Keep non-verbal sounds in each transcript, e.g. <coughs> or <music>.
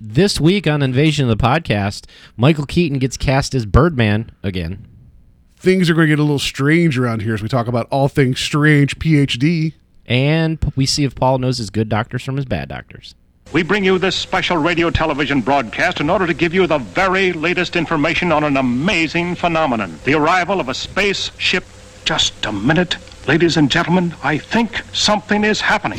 this week on Invasion of the Podcast, Michael Keaton gets cast as Birdman again. Things are going to get a little strange around here as we talk about all things strange PhD. And we see if Paul knows his good doctors from his bad doctors. We bring you this special radio television broadcast in order to give you the very latest information on an amazing phenomenon the arrival of a spaceship. Just a minute. Ladies and gentlemen, I think something is happening.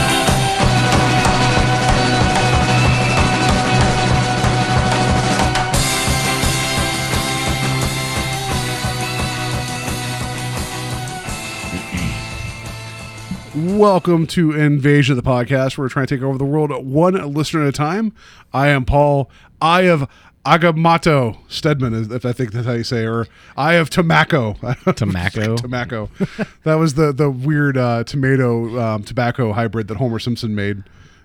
Welcome to Invasion of the Podcast. We're trying to take over the world one listener at a time. I am Paul. I have Agamato Stedman, if I think that's how you say, it, or I have Tomacco. <laughs> Tomacco? <laughs> tobacco. that was the the weird uh, tomato um, tobacco hybrid that Homer Simpson made.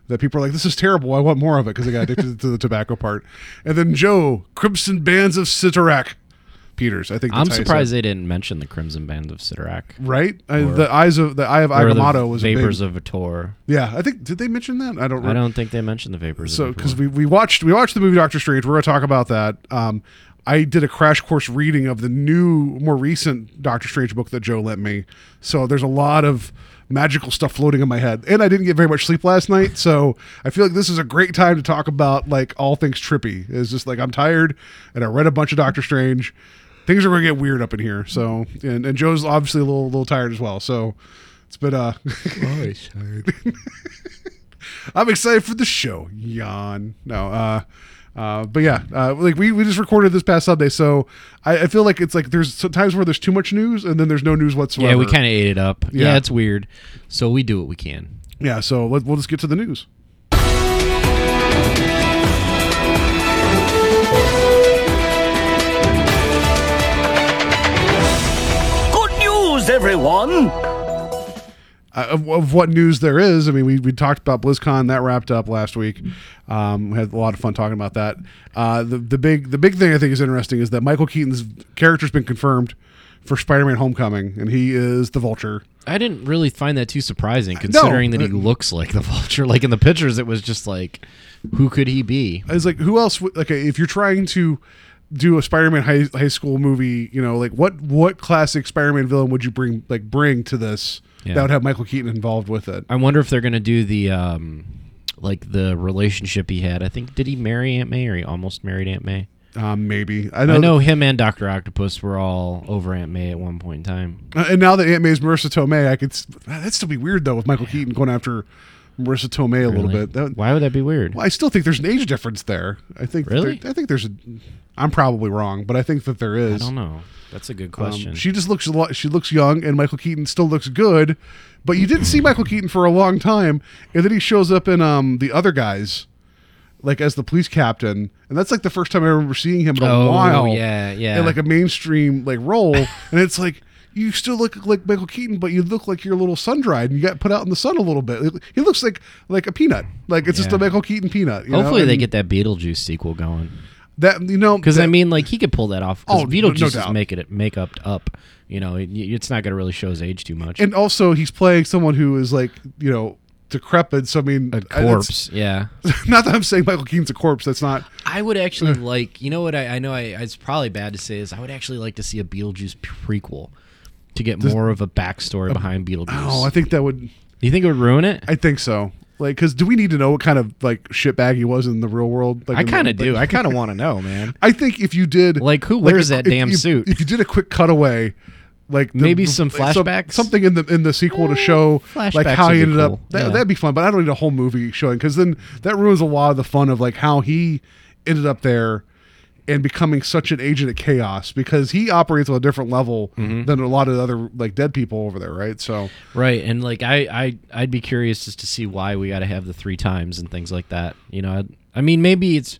That people are like, this is terrible. I want more of it because they got addicted to the tobacco part. And then Joe, Crimson Bands of Cyttorak Peters. I think that's I'm how you say surprised they didn't mention the Crimson Band of Cyttorak. right? I, the eyes of the eye of Agamotto was a big- Vapors of Vitor. Yeah, I think did they mention that? I don't. I don't think they mentioned the Vapors So because we, we watched we watched the movie Doctor Strange, we're gonna talk about that. Um, I did a crash course reading of the new, more recent Doctor Strange book that Joe lent me. So there's a lot of magical stuff floating in my head, and I didn't get very much sleep last night. So I feel like this is a great time to talk about like all things trippy. It's just like I'm tired, and I read a bunch of Doctor Strange. Things are gonna get weird up in here. So and, and Joe's obviously a little little tired as well. So it's been uh. <laughs> I'm excited for the show. Yawn. No, uh, uh, but yeah, uh, like we, we just recorded this past Sunday, so I, I feel like it's like there's sometimes where there's too much news and then there's no news whatsoever. yeah, we kind of ate it up. Yeah. Yeah. it's weird. So we do what we can. yeah. So let, we'll just get to the news. News, everyone! Uh, of, of what news there is, I mean, we, we talked about BlizzCon that wrapped up last week. Um, we had a lot of fun talking about that. Uh, the the big the big thing I think is interesting is that Michael Keaton's character's been confirmed for Spider-Man: Homecoming, and he is the Vulture. I didn't really find that too surprising, considering that he uh, looks like the <laughs> Vulture. Like in the pictures, it was just like, who could he be? I was like, who else? Would, like, if you're trying to do a Spider-Man high, high school movie, you know, like what what classic Spider-Man villain would you bring like bring to this Yeah. that would have Michael Keaton involved with it? I wonder if they're gonna do the um, like the relationship he had. I think did he marry Aunt May or he almost married Aunt May? Um, maybe I know. I know him and Doctor Octopus were all over Aunt May at one point in time. Uh, and now that Aunt May's Marisa Tomei, I could. That'd still be weird though with Michael Keaton going after Marisa Tomei a little bit. That, Why would that be weird? well, I still think there's an age difference there. I think. Really? there- I think there's a. I'm probably wrong, but I think that there is. I don't know. That's a good Um, question. she just looks a lot. She looks young, and Michael Keaton still looks good. But you didn't see Michael Keaton for a long time, and then he shows up in um the other guys, like as the police captain, and that's like the first time I remember seeing him in a Oh, while. yeah, yeah. in like a mainstream like role, and it's like. You still look like Michael Keaton, but you look like you're a little sun dried, and you got put out in the sun a little bit. He looks like like a peanut, like it's just a Michael Keaton peanut. you know? Hopefully they And get that Beetlejuice sequel going. that. You know, Because I mean, like he could pull that off. Oh, Beetlejuice no is doubt. making it make up up. You know, it, it's not going to really show his age too much. and also he's playing someone who is like you know decrepit. So I mean, a corpse, yeah. <laughs> Not that I'm saying Michael Keaton's a corpse. That's not. I would actually <laughs> like. You know what? I, I know. I, it's probably bad to say is I would actually like to see a Beetlejuice prequel to get more of a backstory behind Beetlejuice. Oh, I think that would. you think it would ruin it? I think so. Like, because do we need to know what kind of like shitbag he was in the real world? Like, I kind of do. like- I kind of want to know, man. <laughs> I think if you did, Like, who like, wears if- that if damn you- suit? If you did a quick cutaway, like the- Maybe some like, some- flashbacks? something in the in the sequel to eh, show like how he ended cool. up. That, Yeah. That'd be fun, but I don't need a whole movie showing because then that ruins a lot of the fun of like how he ended up there and becoming such an agent of chaos because he operates on a different level Mm-hmm. than a lot of other like dead people over there, right? So Right, and like I, I, I'd be curious just to see why we got to have the three times and things like that. You know, I, I mean, maybe it's,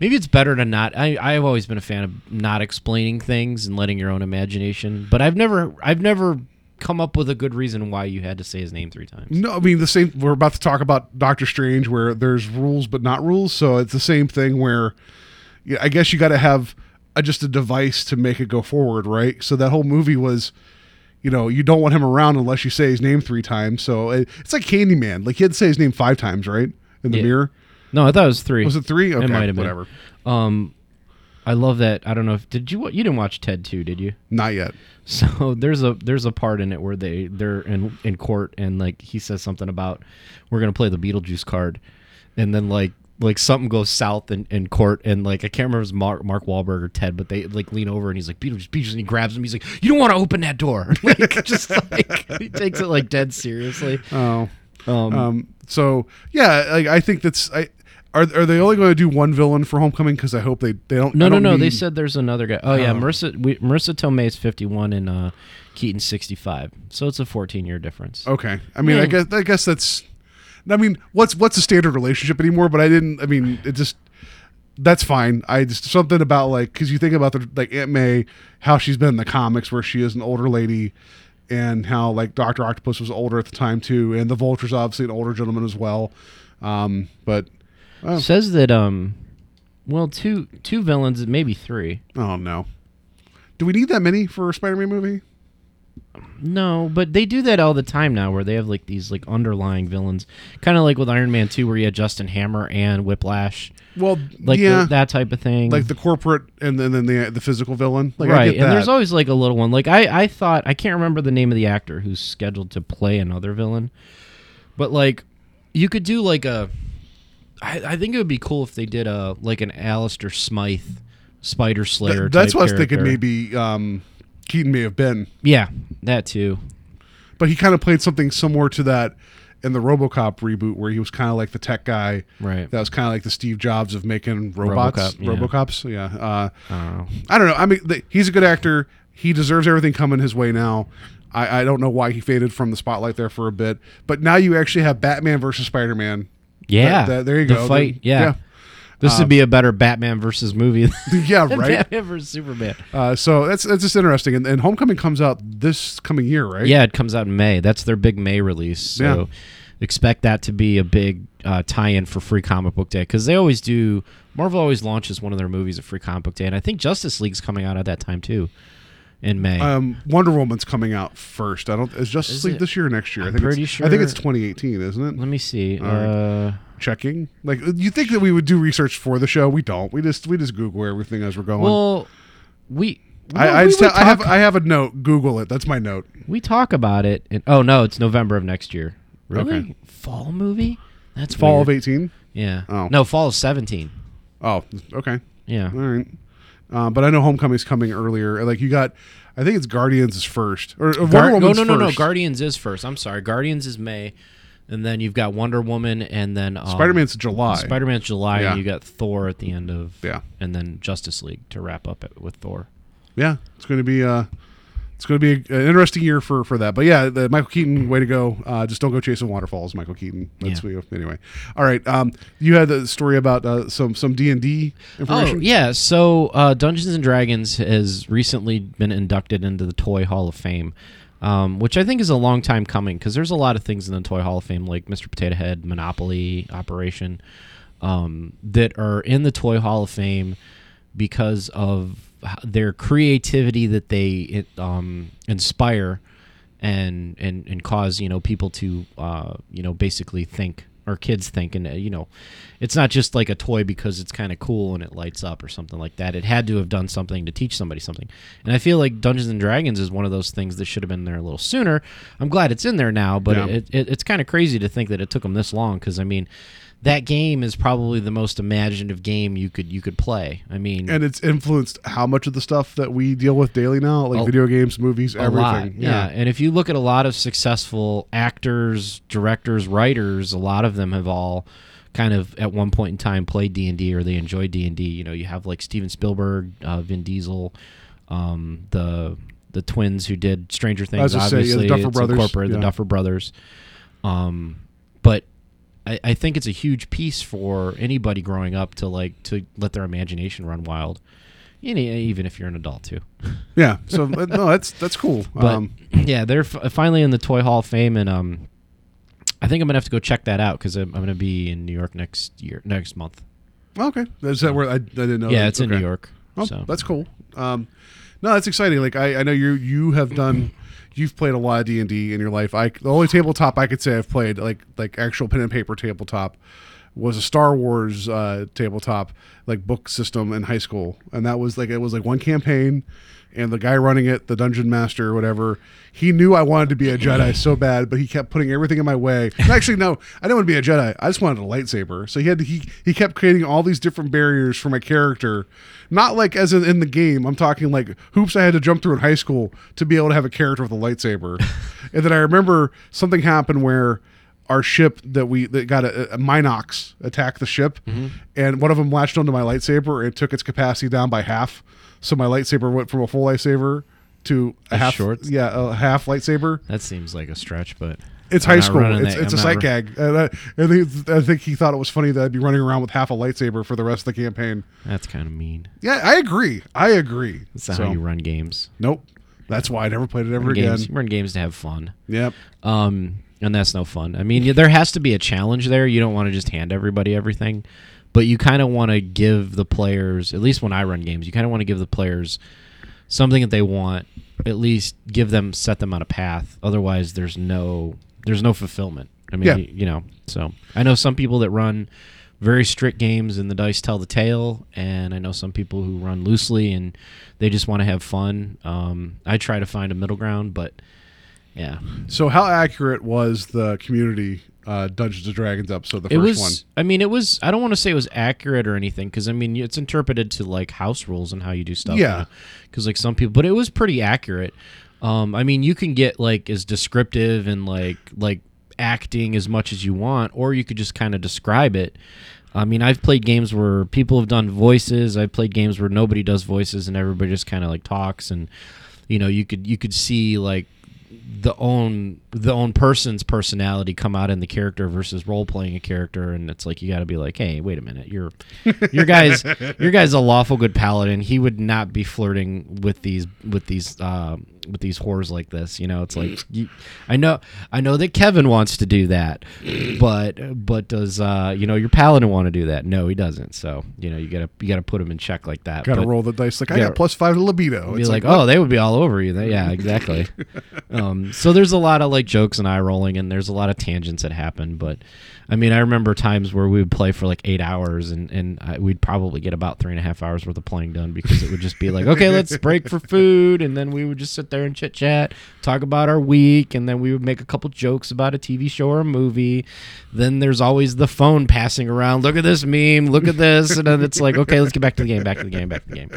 maybe it's better to not. I, I've always been a fan of not explaining things and letting your own imagination. But I've never, I've never come up with a good reason why you had to say his name three times. No, I mean the same. We're about to talk about Doctor Strange, where there's rules but not rules. So it's the same thing where, yeah, I guess you got to have a, just a device to make it go forward, right? So that whole movie was, you know, you don't want him around unless you say his name three times. So it, it's like Candyman. Like he had to say his name five times, right? In the Yeah. mirror. No, I thought it was three. Was it three? Okay, it might have been. whatever. Um, I love that. I don't know if did you you didn't watch Ted two, did you? Not yet. <laughs> So there's a there's a part in it where they they're in in court and like he says something about we're gonna play the Beetlejuice card, and then like like something goes south in, in court and like I can't remember if it's Mark Mark Wahlberg or Ted, but they like lean over and he's like Beetlejuice Beetlejuice and he grabs him. He's like you don't want to open that door. <laughs> Like <laughs> just like he takes it like dead seriously. Oh. Um, Um. So yeah, like I think that's I. Are, are they only going to do one villain for Homecoming? Because I hope they they don't. no no don't no. They need- said there's another guy. Oh yeah, Oh. Marisa we, Marisa Tomei is 51 and uh, Keaton 65. So it's a 14 year difference. Okay. I mean, I guess I guess that's. I mean, what's what's a standard relationship anymore? But I didn't. I mean, it just that's fine. I just something about like because you think about the like Aunt May, how she's been in the comics where she is an older lady, and how like Doctor Octopus was older at the time too, and the Vulture's obviously an older gentleman as well. Um, but Says that um, well, two two villains, maybe three. oh no, do we need that many for a Spider-Man movie? No, but they do that all the time now, where they have like these like underlying villains, kind of like with Iron Man two, where you had Justin Hammer and Whiplash, Well, like the- yeah, that type of thing. like the corporate and then, then the the physical villain. Like I right, get that. and there's always like a little one. Like I, I thought I can't remember the name of the actor who's scheduled to play another villain, but like you could do like a. I, I think it would be cool if they did a like an Alistair Smythe Spider Slayer. Th- that's what I was thinking. Maybe um, Keaton may have been, Yeah, that too. but he kind of played something similar to that in the RoboCop reboot, where he was kind of like the tech guy. Right. That was kind of like the Steve Jobs of making robots, RoboCop, yeah. RoboCops. Yeah. Uh, I don't know. I don't know. I mean, the, he's a good actor. He deserves everything coming his way now. I, I don't know why he faded from the spotlight there for a bit, but now you actually have Batman versus Spider Man. Yeah, that- there you the go. fight. The- yeah. yeah. This would be a better Batman versus movie. <laughs> Yeah, right. Batman versus Superman. Uh, so that's that's just interesting. And, and Homecoming comes out this coming year, right? Yeah, it comes out in May. That's their big May release. So Yeah. expect that to be a big uh, tie-in for Free Comic Book Day because they always do. Marvel always launches one of their movies at Free Comic Book Day, and I think Justice League's coming out at that time too, in May. Um, Wonder Woman's coming out first. I don't. Is Justice Is League it? this year or next year? I I'm think pretty it's, I think it's 2018, isn't it? Let me see. All right. Uh, Checking. Like you think that we would do research for the show? We don't. We just we just Google everything as we're going. well, we. I, I, we just would I have I have a note. Google it. That's my note. we talk about it. In, oh no, it's November of next year. Really? Okay. Fall movie? That's Fall weird. of 18. Yeah. Oh. No, fall of seventeen. Oh, okay. Yeah. All right. Uh, but I know Homecoming's coming earlier. Like you got, I think it's Guardians is first or, or Wonder Gar- no, Woman's no, no, no. first. Guardians is first. I'm sorry. Guardians is May, and then you've got Wonder Woman, and then um, Spider Man's July. Spider Man's July, Yeah. and you got Thor at the end of Yeah. and then Justice League to wrap up it with Thor. yeah, it's going to be uh, it's going to be an interesting year for for that. But yeah, the Michael Keaton way to go. Uh, just don't go chasing waterfalls, Michael Keaton. That's Yeah. anyway. All right. Um, you had the story about uh, some some D and D information. Oh yeah, so uh, Dungeons and Dragons has recently been inducted into the Toy Hall of Fame, um, which I think is a long time coming because there's a lot of things in the Toy Hall of Fame like Mr. Potato Head, Monopoly, Operation, um, that are in the Toy Hall of Fame because of their creativity that they um, inspire and and and cause you know people to uh, you know basically think or kids think. And uh, you know it's not just like a toy because it's kind of cool and it lights up or something like that. It had to have done something to teach somebody something. And i feel like dungeons and dragons is one of those things that should have been there a little sooner. I'm glad it's in there now but Yeah. it, it, it's kind of crazy to think that it took them this long because i mean that game is probably the most imaginative game you could you could play i mean And it's influenced how much of the stuff that we deal with daily now, like A- video games, movies, everything. lot, yeah. And if you look at a lot of successful actors, directors, writers, a lot of them have all kind of at one point in time played D and D or they enjoyed D and D. You know, you have like Steven Spielberg, uh, Vin Diesel, um, the the twins who did Stranger Things. obviously, say, yeah, the Duffer it's Brothers, yeah. the Duffer Brothers. Um, but I, I think it's a huge piece for anybody growing up to like to let their imagination run wild even if you're an adult too. <laughs> Yeah. So no, that's that's cool. But um, yeah, they're f- finally in the Toy Hall of Fame, and um, I think I'm gonna have to go check that out because I'm, I'm gonna be in New York next year, next month. okay, is that where I, I didn't know? yeah, that. it's in New York. Oh, so that's cool. Um, no, that's exciting. Like I, I know you you have done. You've played a lot of D and D in your life. I the only tabletop I could say I've played like like actual pen and paper tabletop was a Star Wars uh, tabletop like book system in high school, and that was like it was like one campaign, and the guy running it, the dungeon master or whatever, he knew I wanted to be a Jedi so bad, but he kept putting everything in my way. And actually, no, I didn't want to be a Jedi. I just wanted a lightsaber. So he had to, he he kept creating all these different barriers for my character, not like as in, in the game. I'm talking like hoops I had to jump through in high school to be able to have a character with a lightsaber. <laughs> and then I remember something happened where our ship that we that got a, a mynocks attacked the ship, mm-hmm. and one of them latched onto my lightsaber and took its capacity down by half. So my lightsaber went from a full lightsaber to a, A half. short? Yeah, a half lightsaber. that seems like a stretch, but It's I'm high school. It's, that- it's a sight gag. And I, think, I think he thought it was funny that I'd be running around with half a lightsaber for the rest of the campaign. That's kind of mean. Yeah, I agree. I agree. That's not So, how you run games. Nope. That's why I never played it ever Run again. games, you run games to have fun. Yep. Um, and that's no fun. I mean, there has to be a challenge there. You don't want to just hand everybody everything, but you kind of want to give the players, at least when I run games, you kind of want to give the players something that they want. At least give them, set them on a path. Otherwise, there's no, there's no fulfillment. I mean, Yeah. you, you know. So I know some people that run very strict games and the dice tell the tale, and I know some people who run loosely and they just want to have fun. Um, I try to find a middle ground, but yeah, So, how accurate was the community uh, Dungeons and Dragons episode, the it first was one? i mean it was i don't want to say it was accurate or anything because i mean it's interpreted to like house rules and how you do stuff Yeah. because like some people but it was pretty accurate um i mean you can get like as descriptive and like like acting as much as you want or you could just kind of describe it i mean i've played games where people have done voices i've played games where nobody does voices and everybody just kind of like talks and you know you could you could see like the own the own person's personality come out in the character versus role playing a character and it's like you got to be like hey wait a minute you're <laughs> your guy's your guy's a lawful good paladin. He would not be flirting with these with these um with these whores like this you know it's like you, i know i know that kevin wants to do that but but does uh you know your paladin want to do that no he doesn't so you know you gotta you gotta put him in check like that Got to But- roll the dice. Like, I Yeah. got plus five to libido. be It's like, what? oh, they would be all over you. They- Yeah, <laughs> exactly. um, so there's a lot of like jokes and eye rolling, and there's a lot of tangents that happen. But I mean, I remember times where we would play for like eight hours, and and I, we'd probably get about three and a half hours worth of playing done because it would just be like, okay, let's break for food, and then we would just sit there and chit chat, talk about our week, and then we would make a couple jokes about a TV show or a movie. Then there's always the phone passing around. Look at this meme. Look at this, and then it's like, okay, let's get back to the game. Back to the game. Back to the game.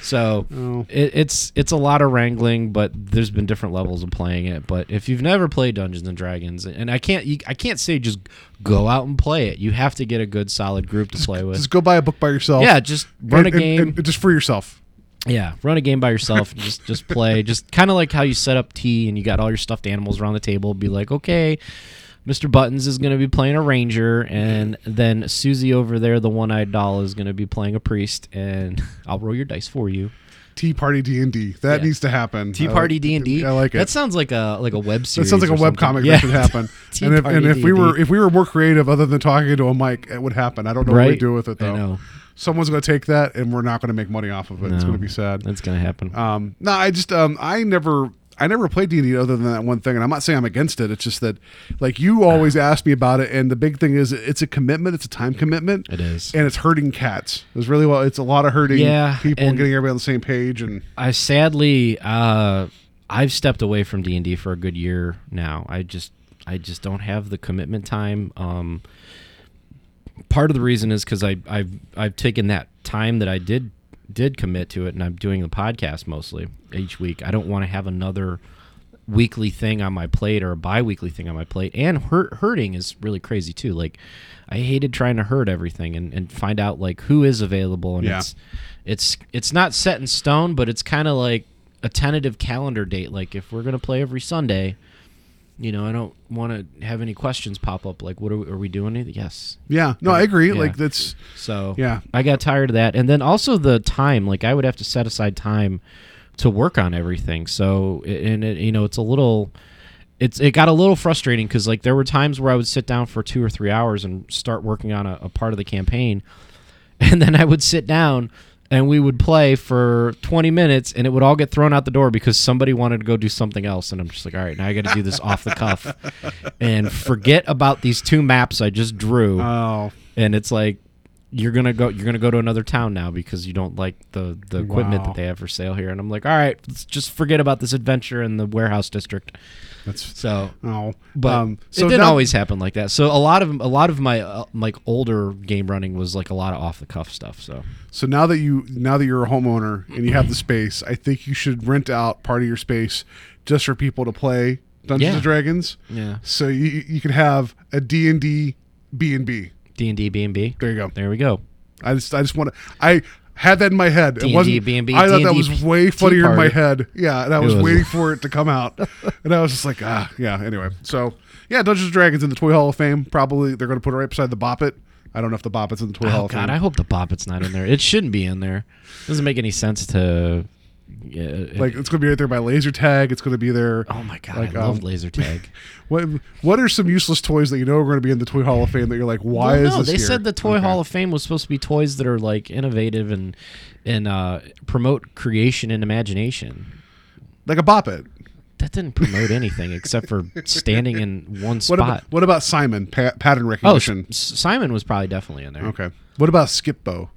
So Oh. it, it's it's a lot of wrangling, but there's been different levels of playing it. But if you've never played Dungeons and Dragons, and I can't you, I can't say just go out and play it. You have to get a good solid group to play with. Just go buy a book by yourself. Yeah, just run and, a and- game. and just for yourself. Yeah, run a game by yourself. and just just play. <laughs> Just kind of like how you set up tea and you got all your stuffed animals around the table. Be like, okay, Mr. Buttons is going to be playing a ranger, and then Susie over there, the one-eyed doll, is going to be playing a priest, and I'll roll your dice for you. Tea Party D and D. That Yeah. needs to happen. Tea Party D and D. I like it. That sounds like a like a web series. That sounds like a web comic Yeah. that should happen. <laughs> Tea and if, Party and if we D&D. were if we were more creative, other than talking to a mic, it would happen. I don't know what we Right? do with it I though. know. Someone's going to take that, and we're not going to make money off of it. It's No, going to be sad. That's gonna happen. Um, no, I just um, I never I never played D and D other than that one thing, and I'm not saying I'm against it. It's just that like you always ask me about it, and the big thing is it's a commitment. It's a time commitment. It is. and it's hurting cats. It's really well. It's a lot of hurting Yeah, people and getting everybody on the same page. And I sadly, uh, I've stepped away from D and D for a good year now. I just, I just don't have the commitment time. Um, part of the reason is because I, I've, I've taken that time that I did, did commit to it, and I'm doing the podcast mostly each week. I don't want to have another weekly thing on my plate or a bi-weekly thing on my plate and hurt, hurting is really crazy too like i hated trying to hurt everything and, and find out like who is available and Yeah. it's it's it's not set in stone but it's kind of like a tentative calendar date like if we're gonna play every sunday You know, I don't want to have any questions pop up. Like, what are we, are we doing? Anything? Yes. Yeah, no, I agree. Yeah. Like that's So Yeah. I got tired of that, and then also the time. Like I would have to set aside time to work on everything. So and it, you know, it's a little. It's it got a little frustrating because like there were times where I would sit down for two or three hours and start working on a, a part of the campaign, <laughs> and then I would sit down and we would play for 20 minutes and it would all get thrown out the door because somebody wanted to go do something else and i'm just like all right now i got to do this off the cuff <laughs> and forget about these two maps i just drew. Oh. And it's like you're gonna go you're gonna go to another town now because you don't like the the equipment Wow. that they have for sale here. And i'm like all right let's just forget about this adventure in the warehouse district that's <laughs> so oh. but um, it didn't now- always happen like that so a lot of a lot of my uh, like older game running was like a lot of off the cuff stuff so So now that you now that you're a homeowner and you have the space, I think you should rent out part of your space just for people to play Dungeons Yeah. and Dragons. Yeah. So you you could have a D and D B and B. d&d b&b There you go. there we go I just I just want to I had that in my head. It D&D, wasn't. B&B, I thought that D&D was way funnier in my head. Yeah, and I was, was. waiting for it to come out, <laughs> and I was just like, ah, yeah. Anyway, so yeah, Dungeons and Dragons in the Toy Hall of Fame. Probably they're going to put it right beside the Bop It. I don't know if the Bop It's in the Toy Hall oh of god Fame. i hope the Bop It's not in there it shouldn't be in there doesn't make any sense to yeah, like it's going to be right there by laser tag. It's going to be there. oh my god like, i love um, laser tag <laughs> What what are some useless toys that you know are going to be in the Toy Hall of Fame that you're like, why Well, is no, this they here? said the Toy Okay. Hall of Fame was supposed to be toys that are like innovative and and uh, promote creation and imagination. like a Bop It. That didn't promote anything except for standing in one What spot. about what about Simon pa- pattern oh, recognition? S- Simon was probably definitely in there. okay. What about Skip Bow?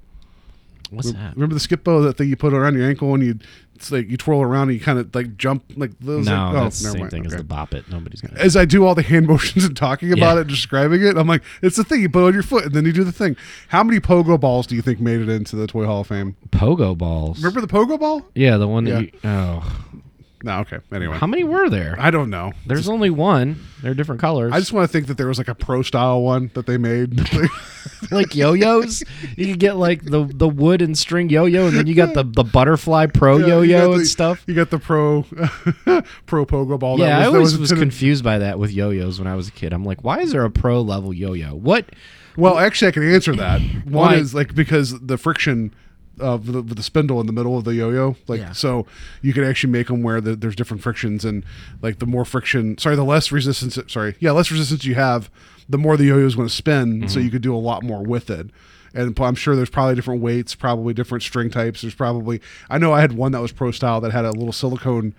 What's that? Remember the skip bow, that thing you put around your ankle and you it's like you twirl around and you kind of like jump like those. No, like, oh, that's the same mind. thing as the Bop It. Nobody's gonna. As I do all the hand <laughs> motions and talking about Yeah. it, describing it, I'm like, it's the thing you put on your foot and then you do the thing. How many pogo balls do you think made it into the Toy Hall of Fame? Pogo balls. Remember the pogo ball? Yeah, the one that. Yeah. You, oh, No, okay. Anyway, how many were there? I don't know. There's only one. They're different colors. I just want to think that there was like a pro style one that they made. <laughs> <laughs> like yo-yos. you could get like the the wood and string yo-yo, and then you got the the butterfly pro Yeah, you got yo-yo the- and stuff. You got the pro <laughs> pro pogo ball. Yeah, I that always was intended- confused by that with yo-yos when I was a kid. I'm like, why is there a pro level yo-yo? What? Well, actually, I can answer that. One Why? is like because the friction of the, the spindle in the middle of the yo-yo, like Yeah. so, you can actually make them where the, there's different frictions, and like the more friction, sorry, the less resistance, sorry, yeah, less resistance you have, the more the yo-yo is going to spin. So Mm-hmm. you could do a lot more with it. And I'm sure there's probably different weights, probably different string types. There's probably I know I had one that was pro style that had a little silicone,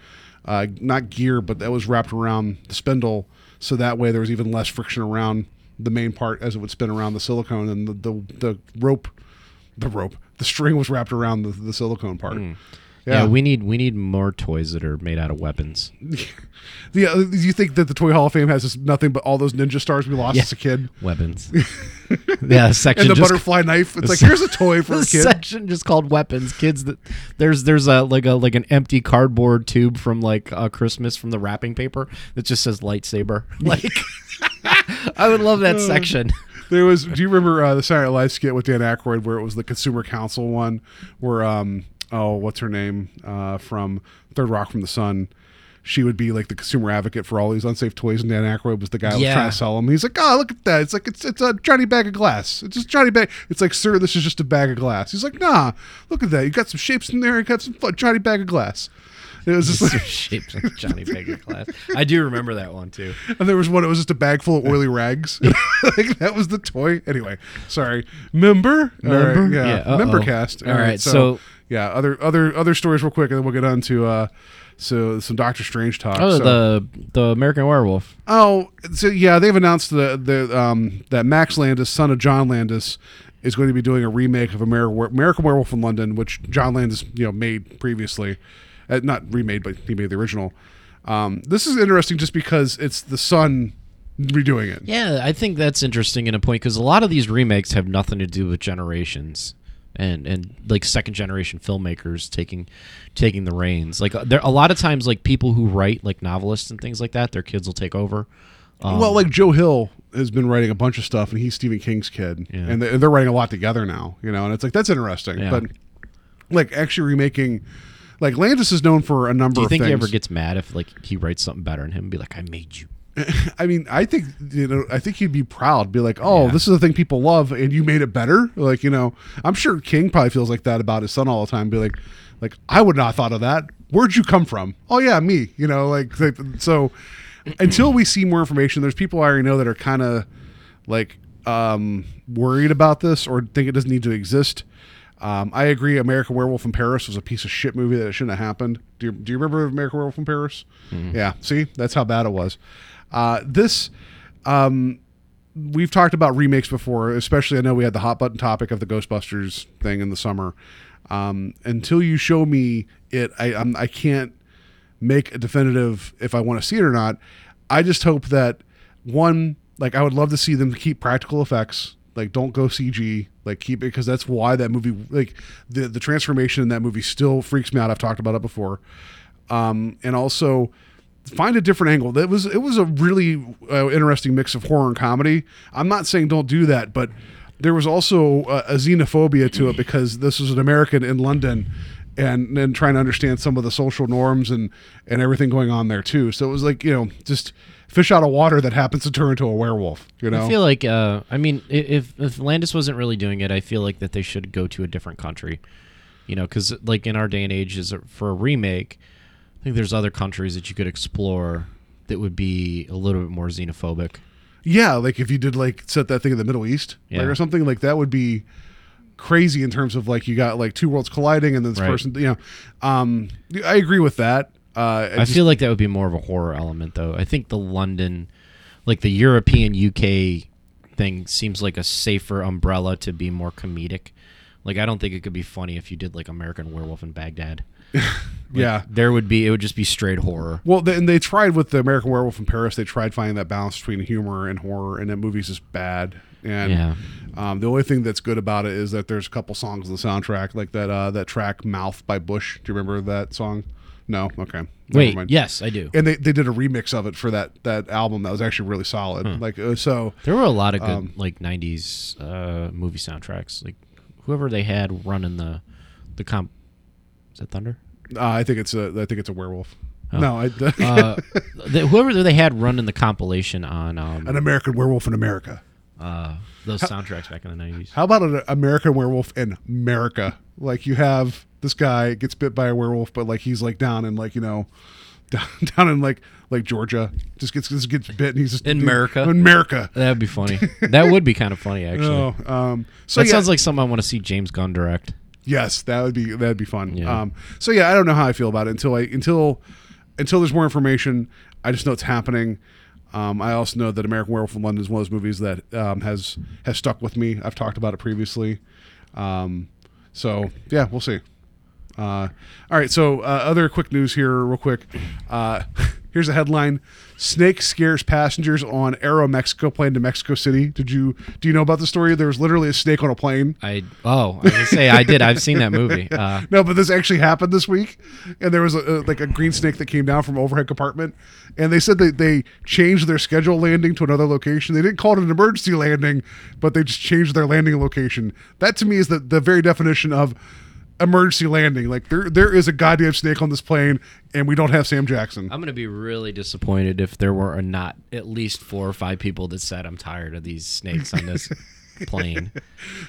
uh, not gear, but that was wrapped around the spindle, so that way there was even less friction around the main part as it would spin around the silicone, and the the, the rope, the rope, the string was wrapped around the, the silicone part. Yeah. we need we need more toys that are made out of weapons. <laughs> Yeah, uh, you think that the Toy Hall of Fame has nothing but all those ninja stars we lost Yeah. as a kid, Weapons. <laughs> yeah, a section and the just butterfly knife? It's <laughs> like here's a toy for a a kid. section just called weapons. Kids that there's there's a like a like an empty cardboard tube from like uh, Christmas from the wrapping paper that just says lightsaber. Like I would love that section. There was. Do you remember uh, the Saturday Night Live skit with Dan Aykroyd where it was the Consumer Council one, where um oh what's her name uh, from Third Rock from the Sun. She would be like the consumer advocate for all these unsafe toys, and Dan Aykroyd was the guy who was Yeah. trying to sell them. He's like, "Oh, look at that! It's like it's it's a Johnny bag of glass. It's just Johnny bag. It's like, sir, this is just a bag of glass." He's like, "Nah, look at that. You got some shapes in there. You got some fun, Johnny bag of glass." It was just like, shaped like <laughs> Johnny Baker class. I do remember that one too. and there was one. It was just a bag full of oily rags. <laughs> like that was the toy. Anyway, sorry. Member, All right, Member? yeah, Yeah, member cast. All right, so- yeah, other other other stories real quick, and then we'll get on to uh, so some Doctor Strange talk. Oh, so. the the American Werewolf. Oh, so yeah, they've announced the the um that Max Landis, son of John Landis, is going to be doing a remake of American American Werewolf in London, which John Landis you know made previously, uh, not remade, but he made the original. Um, this is interesting just because it's the son redoing it. Yeah, I think that's interesting in a point because a lot of these remakes have nothing to do with generations and and like second generation filmmakers taking taking the reins. Like uh, there a lot of times like people who write like novelists and things like that, their kids will take over. Um, well, like Joe Hill has been writing a bunch of stuff, and he's Stephen King's kid, Yeah. and, they, and they're writing a lot together now. You know, and it's like that's interesting. Yeah. But like actually remaking, like Landis is known for a number of things. do you think he ever gets mad if like he writes something better than him and be like, I made you. <laughs> I mean, I think you know, I think he'd be proud, be like, "Oh, Yeah. this is the thing people love, and you made it better." Like, you know, I'm sure King probably feels like that about his son all the time. Be like, like I would not have thought of that. Where'd you come from? Oh yeah, me. You know, like, like so. Until we see more information, there's people I already know that are kind of like um, worried about this or think it doesn't need to exist. Um, I agree. American Werewolf in Paris was a piece of shit movie that shouldn't have happened. Do you, do you remember American Werewolf in Paris? Yeah. See, that's how bad it was. Uh, this, um, we've talked about remakes before, especially I know we had the hot button topic of the Ghostbusters thing in the summer. Um, until you show me it, I I'm, I can't make a definitive if I want to see it or not. I just hope that one, like I would love to see them keep practical effects. Like don't go CG. Like keep it because that's why that movie like the the transformation in that movie still freaks me out. I've talked about it before. Um, and also find a different angle. That was it was a really uh, interesting mix of horror and comedy. I'm not saying don't do that, but there was also a, a xenophobia to it because this was an American in London and then trying to understand some of the social norms and and everything going on there too. So it was like, you know, just fish out of water that happens to turn into a werewolf, you know. I feel like, uh, I mean, if if Landis wasn't really doing it, I feel like that they should go to a different country. You know, because like in our day and age, is for a remake, I think there's other countries that you could explore that would be a little bit more xenophobic. Yeah, like if you did like set that thing in the Middle East, like or something like that would be crazy in terms of like you got like two worlds colliding and then this Right. person, you know, um, I agree with that. Uh, I feel like that would be more of a horror element, though. I think the London, like the European UK thing, seems like a safer umbrella to be more comedic. Like I don't think it could be funny if you did like American Werewolf in Baghdad. <laughs> yeah. There would be it would just be straight horror. Well, they, and they tried with the American Werewolf in Paris. They tried finding that balance between humor and horror, and that movie's just bad. And Yeah. um, the only thing that's good about it is that there's a couple songs on the soundtrack, like that uh, that track "Mouth" by Bush. Do you remember that song? No. Okay. Never Wait, mind. yes, I do. And they, they did a remix of it for that that album that was actually really solid. Hmm. Like uh, so. There were a lot of good Um, like '90s uh, movie soundtracks. Like whoever they had running the the comp. Is that Thunder? Uh, I think it's a I think it's a werewolf. No, I, <laughs> Uh, the, whoever they had running the compilation on um, an American Werewolf in America. uh, those soundtracks back in the '90s. How about an American Werewolf in America? Like you have this guy gets bit by a werewolf, but like he's like down in like you know, down, <laughs> down in like like Georgia, just gets just gets bit and he's just In America? In America. That would be funny. <laughs> that would be kind of funny, actually. Oh, um, so that yeah, sounds like something I want to see James Gunn direct. yes, that would be that'd be fun. Yeah. Um, so yeah, I don't know how I feel about it until I until until there's more information. I just know it's happening. Um, I also know that American Werewolf in London is one of those movies that um, has has stuck with me. I've talked about it previously. Um, so yeah, we'll see. Uh, all right, so uh, other quick news here, real quick. Uh, <laughs> here's a headline: Snake scares passengers on Aeromexico plane to Mexico City. Did you do you know about the story? There was literally a snake on a plane. I oh, I was say I did. I've seen that movie. <laughs> Uh, No, but this actually happened this week, and there was a, a, like a green snake that came down from overhead compartment, and they said that they changed their schedule landing to another location. They didn't call it an emergency landing, but they just changed their landing location. That to me is the, the very definition of emergency landing. Like there there is a goddamn snake on this plane, and we don't have Sam Jackson. I'm gonna be really disappointed if there were not at least four or five people that said I'm tired of these snakes on this <laughs> plane.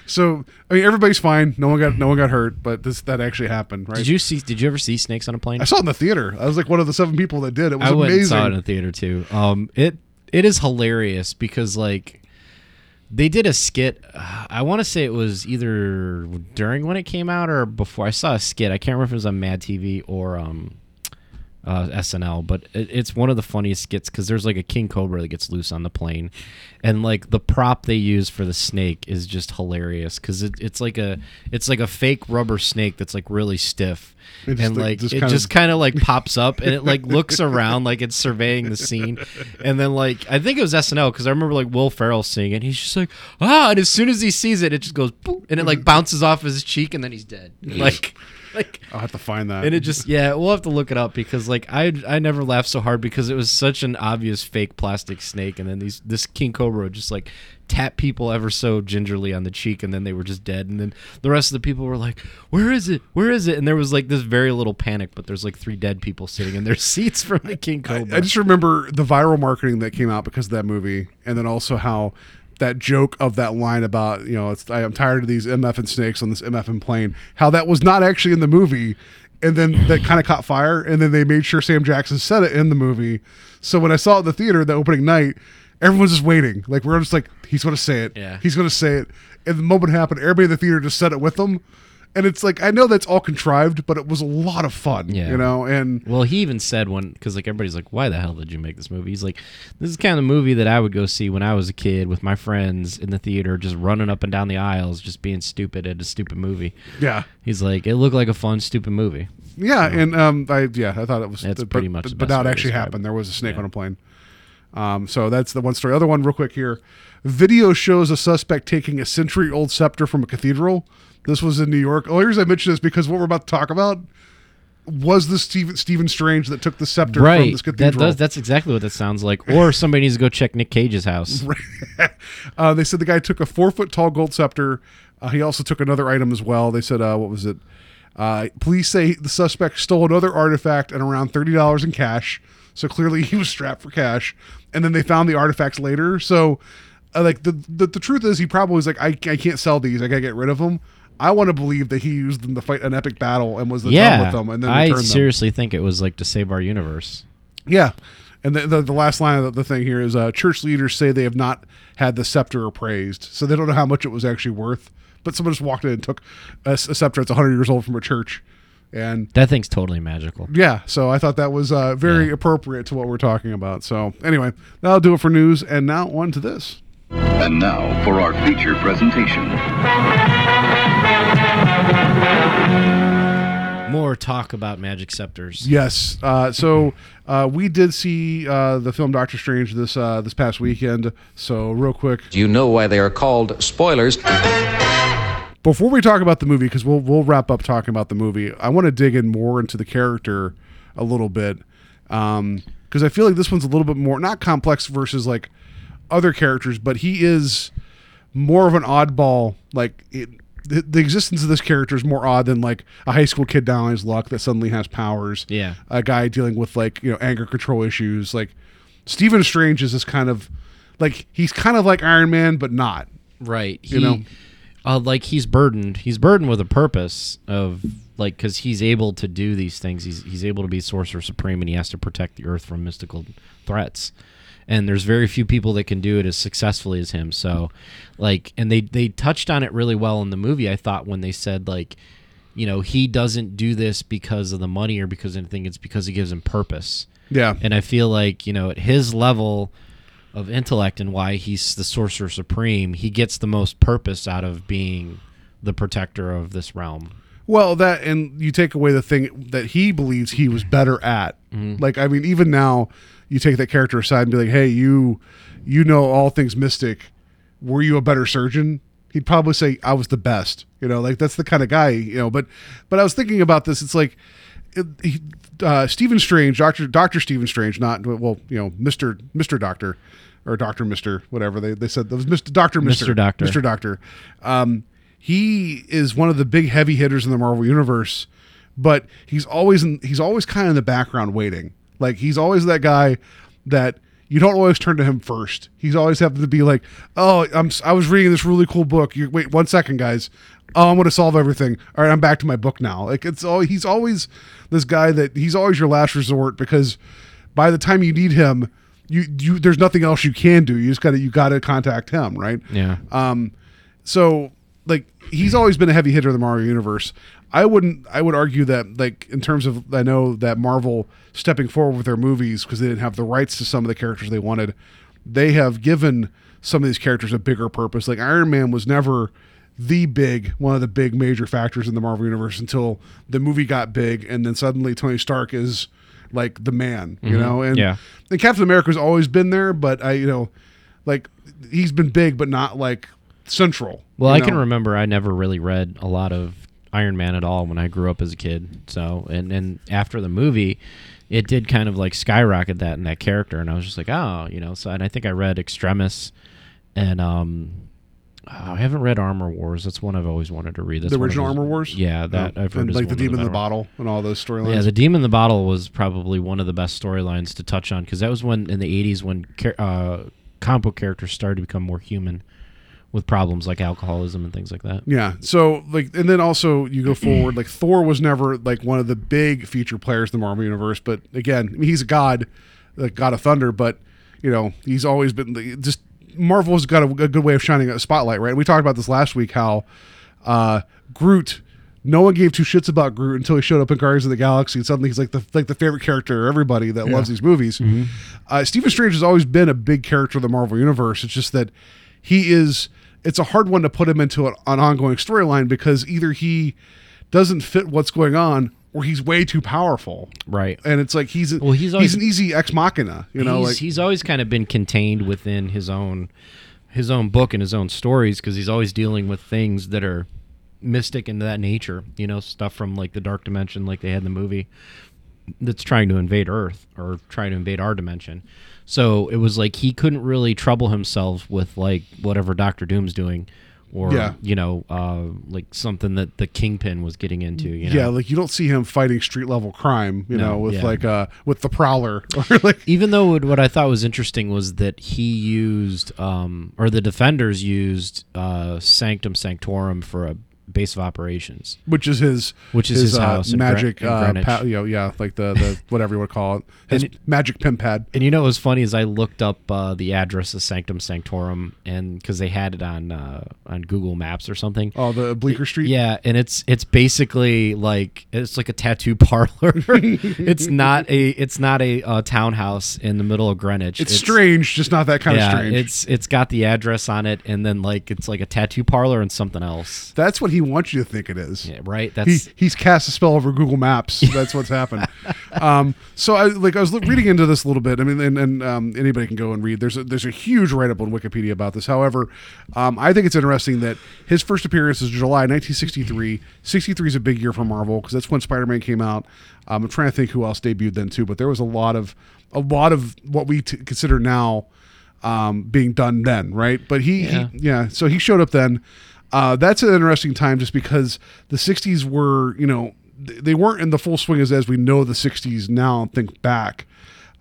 So I mean, everybody's fine. No one got no one got hurt, but this that actually happened, right? Did you see? Did you ever see snakes on a plane? I saw it in the theater. I was like one of the seven people that did. It was I amazing. saw it in the theater too. Um, it it is hilarious because like they did a skit. I want to say it was either during when it came out or before. I saw a skit. I can't remember if it was on Mad TV or um, uh, SNL, but it, it's one of the funniest skits because there's like a king cobra that gets loose on the plane, and like the prop they use for the snake is just hilarious because it, it's like a it's like a fake rubber snake that's like really stiff, It just, and like, like just it kind of- just kind of like pops up and it like looks around like it's surveying the scene, and then like I think it was SNL because I remember like Will Ferrell seeing it. He's just like ah, and as soon as he sees it, it just goes boop, and it like bounces off his cheek, and then he's dead. Like <laughs> like I'll have to find that. and it just yeah, we'll have to look it up because like I I never laughed so hard because it was such an obvious fake plastic snake, and then these this king cobra would just like tap people ever so gingerly on the cheek, and then they were just dead, and then the rest of the people were like, "Where is it? Where is it?" And there was like this very little panic, but there's like three dead people sitting in their <laughs> seats from the king cobra. I just remember the viral marketing that came out because of that movie, and then also how that joke of that line about you know it's, I am tired of these MF and snakes on this MF and plane. How that was not actually in the movie, and then that kind of caught fire, and then they made sure Sam Jackson said it in the movie. So when I saw it in the theater the opening night, everyone's just waiting. Like we're just like he's going to say it. Yeah. he's going to say it. And the moment happened, everybody in the theater just said it with them. And it's like I know that's all contrived, but it was a lot of fun, Yeah. you know. And Well, he even said one because like everybody's like, "Why the hell did you make this movie?" He's like, "This is kind of the movie that I would go see when I was a kid with my friends in the theater, just running up and down the aisles, just being stupid at a stupid movie." yeah, He's like, "It looked like a fun, stupid movie." Yeah, and um, I yeah, I thought it was. That's but, pretty much the But best now it actually happened. There was a snake Yeah. on a plane. Um, so that's the one story. Other one, real quick here. Video shows a suspect taking a century-old scepter from a cathedral. This was in New York. Oh, here's I mention this because what we're about to talk about was the Stephen Stephen Strange that took the scepter from right. this That cathedral. does. That's exactly what that sounds like. Or somebody needs to go check Nick Cage's house. <laughs> uh, they said the guy took a four foot tall gold scepter. Uh, he also took another item as well. They said, uh, what was it? Uh, police say the suspect stole another artifact and around thirty dollars in cash. So clearly he was strapped for cash. And then they found the artifacts later. So, uh, like the, the the truth is, he probably was like, I, I can't sell these. I gotta get rid of them. I want to believe that he used them to fight an epic battle and was the Yeah, with them and then I returned them. seriously think it was like to save our universe. Yeah. And the, the, the last line of the, thing here is uh, church leaders say they have not had the scepter appraised. So they don't know how much it was actually worth. But someone just walked in and took a scepter that's 100 years old from a church. And That thing's totally magical. yeah, so I thought that was uh, very Yeah. appropriate to what we're talking about. So anyway, that'll do it for news. And now on to this. And now for our feature presentation. More talk about magic scepters. Yes. Uh, so uh, we did see uh, the film Doctor Strange this uh, this past weekend. So real quick, Do you know why they are called spoilers? before we talk about the movie, because we'll we'll wrap up talking about the movie, I want to dig in more into the character a little bit, because I feel like this one's a little bit more not complex versus like other characters, but he is more of an oddball. Like it, the, the existence of this character is more odd than like a high school kid down on his luck that suddenly has powers. Yeah. a guy dealing with like you know anger control issues. Like Stephen Strange is this kind of like he's kind of like Iron Man, but not. Right. He, You know? uh, like he's burdened. He's burdened with a purpose of like because he's able to do these things. He's he's able to be sorcerer supreme, and he has to protect the earth from mystical threats. And there's very few people that can do it as successfully as him. So, like, and they they touched on it really well in the movie. I thought when they said like, you know, he doesn't do this because of the money or because of anything. It's because it gives him purpose. Yeah. And I feel like, you know, at his level of intellect and why he's the sorcerer supreme, he gets the most purpose out of being the protector of this realm. Well, that and you take away the thing that he believes he was better at. Mm-hmm. Like, I mean, even now, you take that character aside and be like, "Hey, you, you know all things mystic. Were you a better surgeon?" He'd probably say, "I was the best." You know, like that's the kind of guy. You know, but but I was thinking about this. It's like. It, he, uh, Stephen Strange, Doctor Doctor Stephen Strange, not well, you know, Mister Mister Doctor, or Doctor Mister, whatever they, they said. That was Mister Doctor Mister Doctor. Mister Doctor. Um, he is one of the big heavy hitters in the Marvel universe, but he's always in, he's always kind of in the background waiting. Like he's always that guy that you don't always turn to him first. He's always having to be like, "Oh, I'm I was reading this really cool book. You wait one second, guys. Oh, I'm going to solve everything. All right, I'm back to my book now." Like it's all he's always this guy that he's always your last resort because by the time you need him, you you there's nothing else you can do. You just got to you got to contact him, right? Yeah. Um, so like he's always been a heavy hitter in the Marvel universe. I wouldn't. I would argue that like in terms of I know that Marvel stepping forward with their movies because they didn't have the rights to some of the characters they wanted. They have given some of these characters a bigger purpose. Like Iron Man was never the big one of the big major factors in the Marvel universe until the movie got big, and then suddenly Tony Stark is like the man, you mm-hmm. know. And Yeah. and Captain America's always been there, but I you know like he's been big, but not like central. Well, I know? can remember I never really read a lot of Iron Man at all when I grew up as a kid. So and and after the movie, it did kind of like skyrocket that in that character, and I was just like, oh, you know. So and I think I read Extremis, and um, I haven't read Armor Wars. That's one I've always wanted to read. That's the original those- Armor Wars. Yeah, that Oh, I've heard and like the Demon in the Bottle and all those storylines. Yeah, the Demon in the Bottle was probably one of the best storylines to touch on because that was when in the '80s when uh, comic book characters started to become more human, with problems like alcoholism and things like that. Yeah. So like, and then also you go forward. Like Thor was never like one of the big feature players in the Marvel universe, but again, I mean, he's a god, like god of thunder. But you know, he's always been just Marvel's got a, a good way of shining a spotlight, right? We talked about this last week how uh, Groot. No one gave two shits about Groot until he showed up in Guardians of the Galaxy, and suddenly he's like the like the favorite character of everybody that loves these movies. Uh, Stephen Strange has always been a big character of the Marvel universe. It's just that he is. It's a hard one to put him into an, an ongoing storyline because either he doesn't fit what's going on, or he's way too powerful. Right. And it's like he's Well, he's always- he's an easy ex machina. You know, he's, like he's always kind of been contained within his own his own book and his own stories because he's always dealing with things that are mystic and that nature. You know, stuff from like the dark dimension, like they had in the movie, that's trying to invade Earth or trying to invade our dimension. So it was like he couldn't really trouble himself with like whatever Doctor Doom's doing. Or Yeah. you know, uh, like something that the Kingpin was getting into. You know? yeah, like you don't see him fighting street level crime. You No, know, with yeah. like uh with the Prowler <laughs> or like even though what- what I thought was interesting was that he used, um, or the defenders used, uh, Sanctum Sanctorum for a base of operations. which is his Which is his uh, house Gre- magic in uh, pa- you know yeah like the the <laughs> whatever you want to call it his it- magic pimp pad And you know what was funny is I looked up uh, the address of Sanctum Sanctorum, and because they had it on uh, on Google Maps or something. oh the Bleecker Street Yeah, and it's it's basically like it's like a tattoo <laughs> parlor. <laughs> it's not a it's not a uh, townhouse in the middle of Greenwich. it's, strange just not that kind yeah, of strange it's it's got the address on it, and then like it's like a tattoo parlor and something else. that's what he wants you to think it is Yeah, right. he, he's cast a spell over Google Maps. That's what's happened. <laughs> Um, so I like I was reading into this a little bit. I mean, and, and um, anybody can go and read. There's a, there's a huge write up on Wikipedia about this. However, um, I think it's interesting that his first appearance is July 1963. 63 is a big year for Marvel because that's when Spider Man came out. Um, I'm trying to think who else debuted then too, but there was a lot of a lot of what we t- consider now um, being done then, right? But he, Yeah. he yeah, so he showed up then. Uh, that's an interesting time just because the 60s were, you know, they weren't in the full swing as, as we know the 60s now and think back.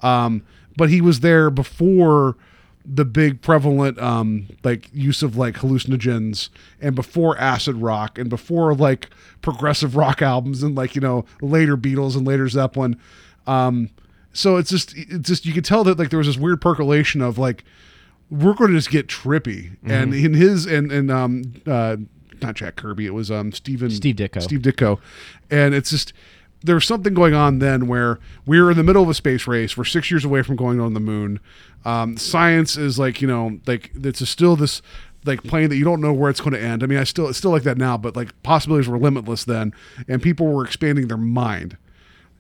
Um, but he was there before the big prevalent um, like use of like hallucinogens and before acid rock and before like progressive rock albums and like you know later Beatles and later Zeppelin um, so it's just it's just you could tell that like there was this weird percolation of like we're going to just get trippy. And in his and and um uh not Jack Kirby it was um Stephen Steve Ditko. Steve Ditko. And it's just there's something going on then where we're in the middle of a space race. We're six years away from going on the moon. Um science is like you know like it's still this like plane that you don't know where it's going to end. I mean i still it's still like that now but like possibilities were limitless then and people were expanding their mind.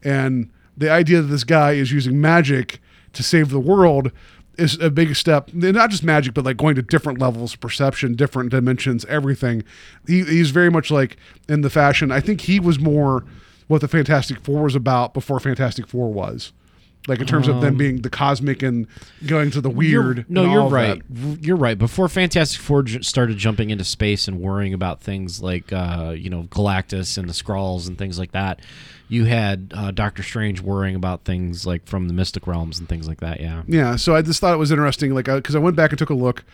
And the idea that this guy is using magic to save the world is a big step. Not just magic but like going to different levels of perception different dimensions everything. He, he's very much like in the fashion. I think he was more what the fantastic four was about before fantastic four was like in terms of them being the cosmic and going to the weird You're- no, and you're all right. that. You're right. Before Fantastic Four j- started jumping into space and worrying about things like, uh, you know, Galactus and the Skrulls and things like that, you had uh, Doctor Strange worrying about things like from the Mystic Realms and things like that. Yeah. Yeah, so I just thought it was interesting, like because I went back and took a look,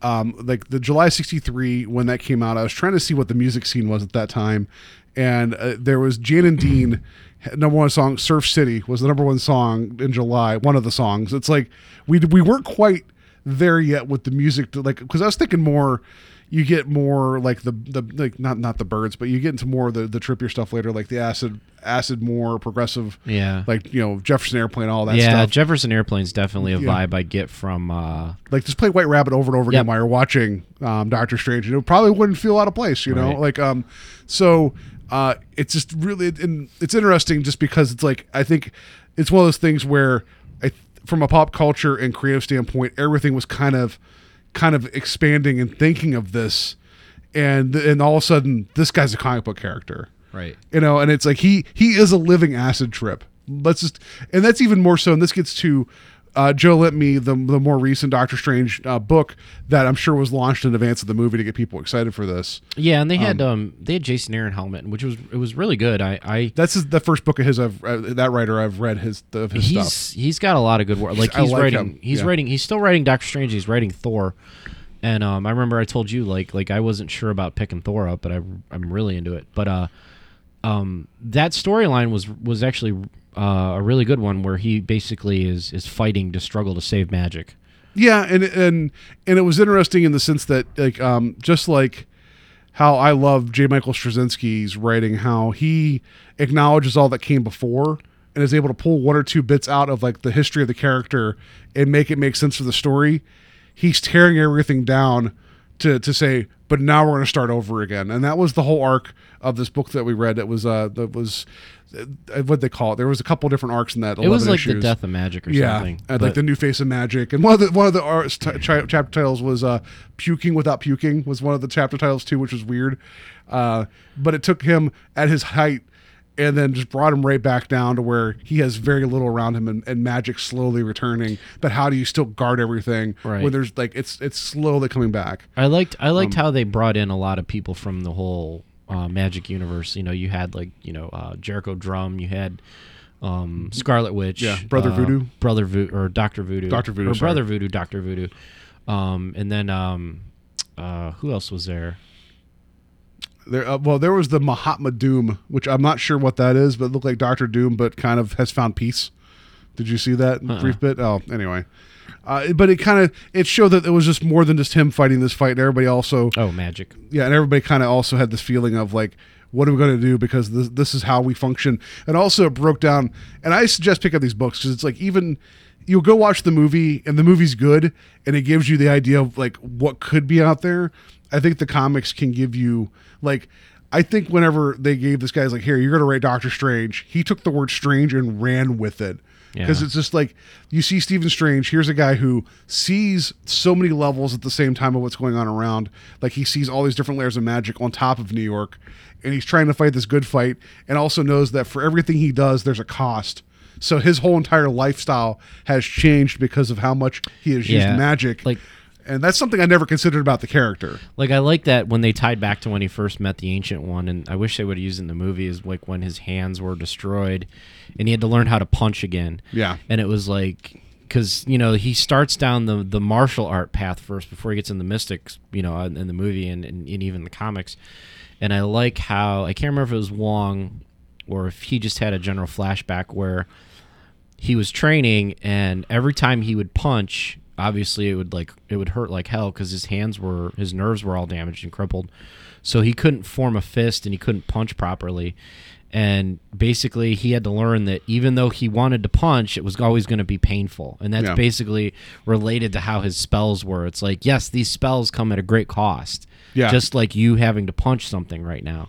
um, like the July '63 when that came out. I was trying to see what the music scene was at that time, and uh, there was Jan and Dean. <clears throat> Number one song, "Surf City," was the number one song in July. One of the songs. It's like we we weren't quite there yet with the music, to, like because I was thinking more. You get more like the the like not not the Byrds, but you get into more of the the trippier stuff later, like the acid acid more progressive, Yeah. like you know Jefferson Airplane, all that yeah, stuff. Jefferson Airplane's definitely a Yeah. vibe I get from. Uh, like just play White Rabbit over and over again while you're watching um, Doctor Strange, and it probably wouldn't feel out of place, you know. Right. Like, um, so uh, it's just really, and it's interesting just because it's like I think it's one of those things where, I, from a pop culture and creative standpoint, everything was kind of, kind of expanding and thinking of this, and and all of a sudden this guy's a comic book character. Right. you know and it's like he he is a living acid trip. Let's just and that's even more so and this gets to uh, Joe lent me the, the more recent Doctor Strange uh, book that I'm sure was launched in advance of the movie to get people excited for this. Yeah, and they had um, they had Jason Aaron helmet, which was it was really good. I I That's his, the first book of his. I've uh, that writer I've read his of his he's stuff. he's got a lot of good work. Like he's like writing him, he's yeah. writing he's still writing Doctor Strange. He's writing Thor, and um, I remember I told you like like I wasn't sure about picking Thor up, but I I'm really into it. But uh, um, that storyline was was actually uh, a really good one where he basically is is fighting to struggle to save magic. Yeah, and and and it was interesting in the sense that like um just like how I love J. Michael Straczynski's writing, how he acknowledges all that came before and is able to pull one or two bits out of like the history of the character and make it make sense for the story. He's tearing everything down to to say, but now we're going to start over again, and that was the whole arc of this book that we read. It was uh that was uh, what they call it. There was a couple different arcs in that. It was 11 like the death of magic or yeah, something. but- like the new face of magic, and one of the one of the arts t- chi- chapter titles was uh, "Puking Without Puking" was one of the chapter titles too, which was weird. Uh, but it took him at his height, and then just brought him right back down to where he has very little around him, and, and magic slowly returning. But how do you still guard everything Right. when there's like it's it's slowly coming back? I liked I Um, liked how they brought in a lot of people from the whole uh, Magic universe. You know, you had like you know uh, Jericho Drumm, you had um, Scarlet Witch, Yeah, Brother uh, Voodoo. Brother Voodoo, or Doctor Voodoo, Dr. Voodoo, or sorry. Brother Voodoo, Doctor Voodoo, um, and then um, uh, who else was there? There, uh, well, there was the Mahatma Doom, which I'm not sure what that is, but it looked like Doctor Doom, but kind of has found peace. Did you see that Uh-uh. brief bit? Oh, anyway, uh, but it kind of it showed that it was just more than just him fighting this fight, and everybody also, Oh, Magic. yeah, and everybody kind of also had this feeling of like, what are we going to do because this this is how we function, and also it broke down. And I suggest pick up these books because it's like even you'll go watch the movie and the movie's good and it gives you the idea of like what could be out there. I think the comics can give you like I think whenever they gave this guy's like here you're going to write Doctor Strange, he took the word strange and ran with it. Because Yeah. it's just like you see Stephen Strange. Here's a guy who sees so many levels at the same time of what's going on around. Like he sees all these different layers of magic on top of New York, and he's trying to fight this good fight, and also knows that for everything he does, there's a cost. So his whole entire lifestyle has changed because of how much he has Yeah, used magic. like- and that's something I never considered about the character. Like I like that when they tied back to when he first met the ancient one, and I wish they would have used it in the movie is like when his hands were destroyed, and he had to learn how to punch again. Yeah. and it was like because you know he starts down the the martial art path first before he gets in the mystics, you know, in, in the movie and, and, and even the comics. And I like how I can't remember if it was Wong or if he just had a general flashback where he was training and every time he would punch obviously it would like it would hurt like hell because his hands were his nerves were all damaged and crippled. So he couldn't form a fist and he couldn't punch properly. And basically he had to learn that even though he wanted to punch it was always going to be painful. And that's Yeah. basically related to how his spells were. It's like yes these spells come at a great cost Yeah. just like you having to punch something right now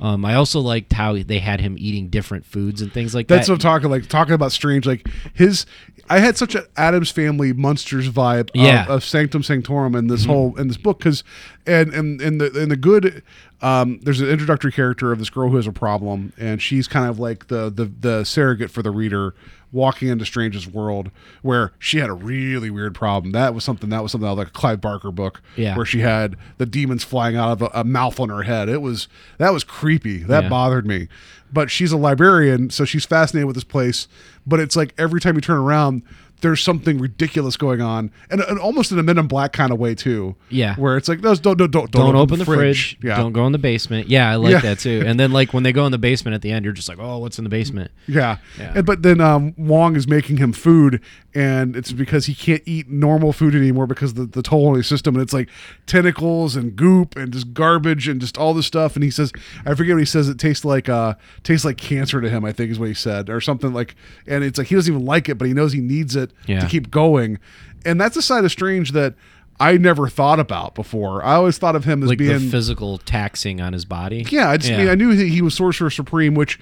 um, I also liked how they had him eating different foods and things like That's that. That's what I'm talking like talking about strange. Like his, I had such an Addams Family monsters vibe of, Yeah. of Sanctum Sanctorum in this whole in this book because, and and in the in the good, um, there's an introductory character of this girl who has a problem and she's kind of like the the the surrogate for the reader walking into Strange's world where she had a really weird problem. That was something that was something like a Clive Barker book Yeah. where she had the demons flying out of a, a mouth on her head. It was that was creepy. That Yeah. bothered me. But she's a librarian, so she's fascinated with this place. But it's like every time you turn around, there's something ridiculous going on, and, and almost in a Men in Black kind of way too. Yeah. where it's like, no, don't don't don't don't, open the fridge. Yeah, Don't go in the basement. Yeah, I like Yeah. that too. And then like when they go in the basement at the end, you're just like, oh, what's in the basement? <laughs> Yeah. Yeah. And, but then um, Wong is making him food, and it's because he can't eat normal food anymore because the, the toll on his system. And it's like tentacles and goop and just garbage and just all this stuff. And he says, I forget what he says. It tastes like uh, tastes like cancer to him. I think is what he said, or something like. And it's like he doesn't even like it, but he knows he needs it Yeah. to keep going. And that's a side of Strange that I never thought about before. I always thought of him as Like being the physical taxing on his body. yeah, I just I mean I knew that he was Sorcerer Supreme, which